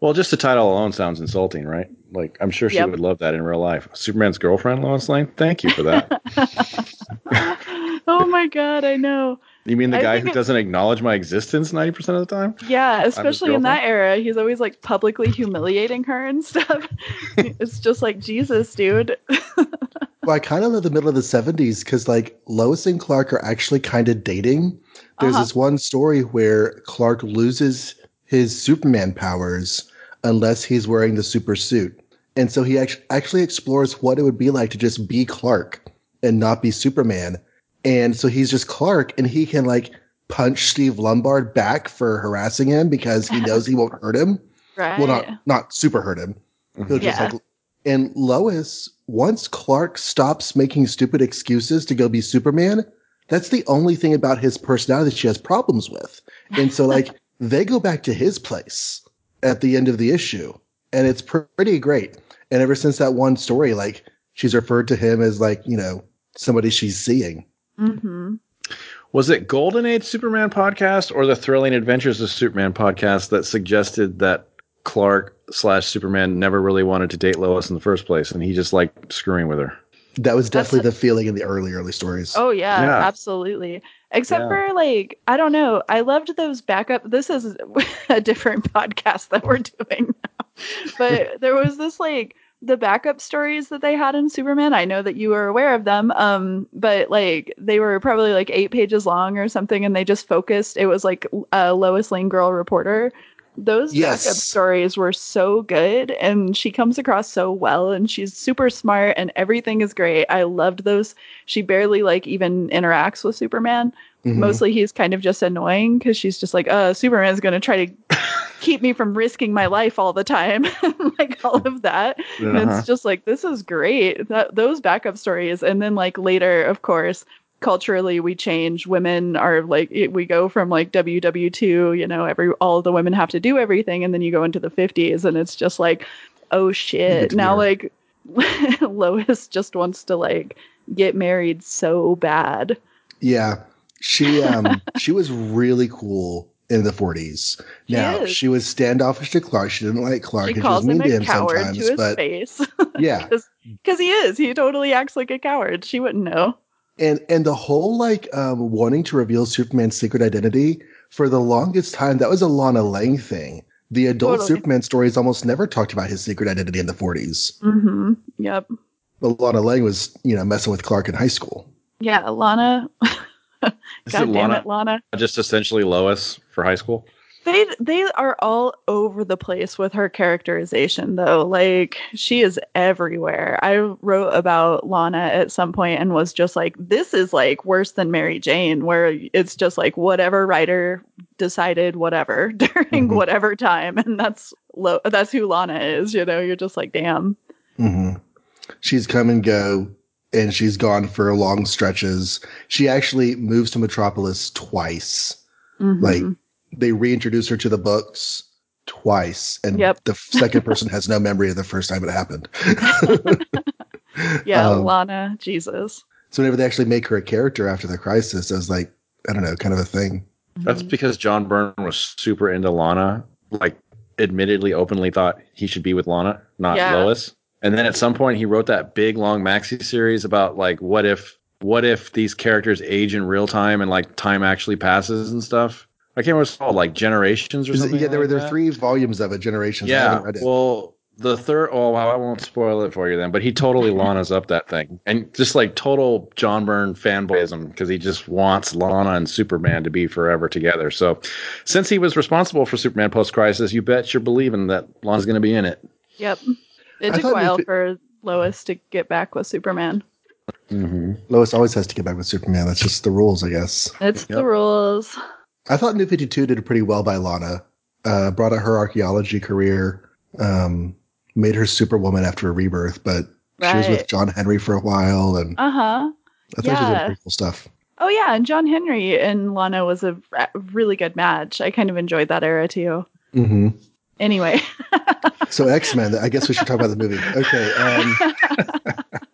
Well, just the title alone sounds insulting, right? Like I'm sure she Yep. would love that in real life. Superman's girlfriend, Lois Lane. Thank you for that. [laughs] [laughs] oh my god, I know. you mean the I guy who it- doesn't acknowledge my existence 90% of the time? Yeah, especially in that era, he's always like publicly humiliating her and stuff. [laughs] it's just like Jesus, dude. Well, I kind of love the middle of the 70s because, like, Lois and Clark are actually kind of dating. There's Uh-huh. this one story where Clark loses his Superman powers unless he's wearing the super suit. And so he act- actually explores what it would be like to just be Clark and not be Superman. And so he's just Clark and he can, like, punch Steve Lombard back for harassing him because he knows he won't hurt him. [laughs] Right. Well, not, not super hurt him. He'll mm-hmm. just Yeah. like, and Lois, once Clark stops making stupid excuses to go be Superman, that's the only thing about his personality that she has problems with. And so, like, [laughs] they go back to his place at the end of the issue, and it's pretty great. And ever since that one story, like, she's referred to him as, like, you know, somebody she's seeing. hmm Was it Golden Age Superman podcast or the Thrilling Adventures of Superman podcast that suggested that Clark slash Superman never really wanted to date Lois in the first place, and he just liked screwing with her? That was That's- definitely the feeling in the early, early stories. Oh yeah, Yeah. absolutely. Except Yeah. for like, I don't know. I loved those backup. This is [laughs] a different podcast that we're doing now. But [laughs] there was this like the backup stories that they had in Superman. I know that you were aware of them. Um, but like they were probably like eight pages long or something, and they just focused. It was like a Lois Lane girl reporter. Those Yes. backup stories were so good, and she comes across so well, and she's super smart, and everything is great. I loved those she barely like even interacts with Superman. Mhm. Mostly he's kind of just annoying because she's just like, uh, Superman's gonna try to [laughs] keep me from risking my life all the time. [laughs] like all of that. Uh-huh. it's just like this is great. That those backup stories. And then like later, of course, culturally we change. Women are like it- we go from like WW2, you know, every all the women have to do everything, and then you go into the 50s and it's just like, oh shit. Now like [laughs] Lois just wants to like get married so bad. Yeah. She um [laughs] she was really cool in the 40s. She Now, is. she was standoffish to Clark. She didn't like Clark She and she was calls him mean to a him coward sometimes, to his but face [laughs] yeah. because he is. He totally acts like a coward. She wouldn't know. And and the whole like um wanting to reveal Superman's secret identity for the longest time that was a Lana Lang thing. The adult Totally. Superman stories almost never talked about his secret identity in the 40s. Mm-hmm. Yep. But Lana Lang was, you know, messing with Clark in high school. Yeah, Lana. [laughs] God damn Lana it, Lana. just essentially Lois for high school? They they are all over the place with her characterization though. Like she is everywhere. I wrote about Lana at some point and was just like, this is like worse than Mary Jane, where it's just like whatever writer decided whatever [laughs] during Mhm. whatever time, and that's lo- that's who Lana is. You know, you're just like, damn. hmm She's come and go, and she's gone for long stretches. She actually moves to Metropolis twice. Mhm. Like they reintroduce her to the books twice, and Yep. the second person has no memory of the first time it happened. [laughs] yeah, um, Lana, Jesus. so whenever they actually make her a character after the crisis, as like I don't know, kind of a thing. That's because John Byrne was super into Lana. Like, admittedly, openly thought he should be with Lana, not Yeah. Lois. And then at some point he wrote that big long maxi series about like what if what if these characters age in real time and like time actually passes and stuff. I can't remember what it's called, like Generations or Is it- something. yeah, there were there were that? three volumes of it, Generations. Yeah. haven't read it. Well, the third. Oh, well, I won't spoil it for you then. But he totally Lana's up that thing, and just like total John Byrne fanboyism because he just wants Lana and Superman to be forever together. So, since he was responsible for Superman post crisis, you bet you're believing that Lana's going to be in it. Yep. It took a thought while for Lois to get back with Superman. Mm-hmm. Lois always has to get back with Superman. That's just the rules, I guess. It's Yep. the rules. I thought New 52 did pretty well by Lana. Uh, brought out her archaeology career, um, made her Superwoman after a rebirth, but she was with John Henry for a while, and Uh huh. I thought she did pretty cool stuff. Oh yeah, and John Henry and Lana was a really good match. I kind of enjoyed that era too. hmm Anyway, [laughs] So X Men, I guess we should talk about the movie. Okay. Um, [laughs]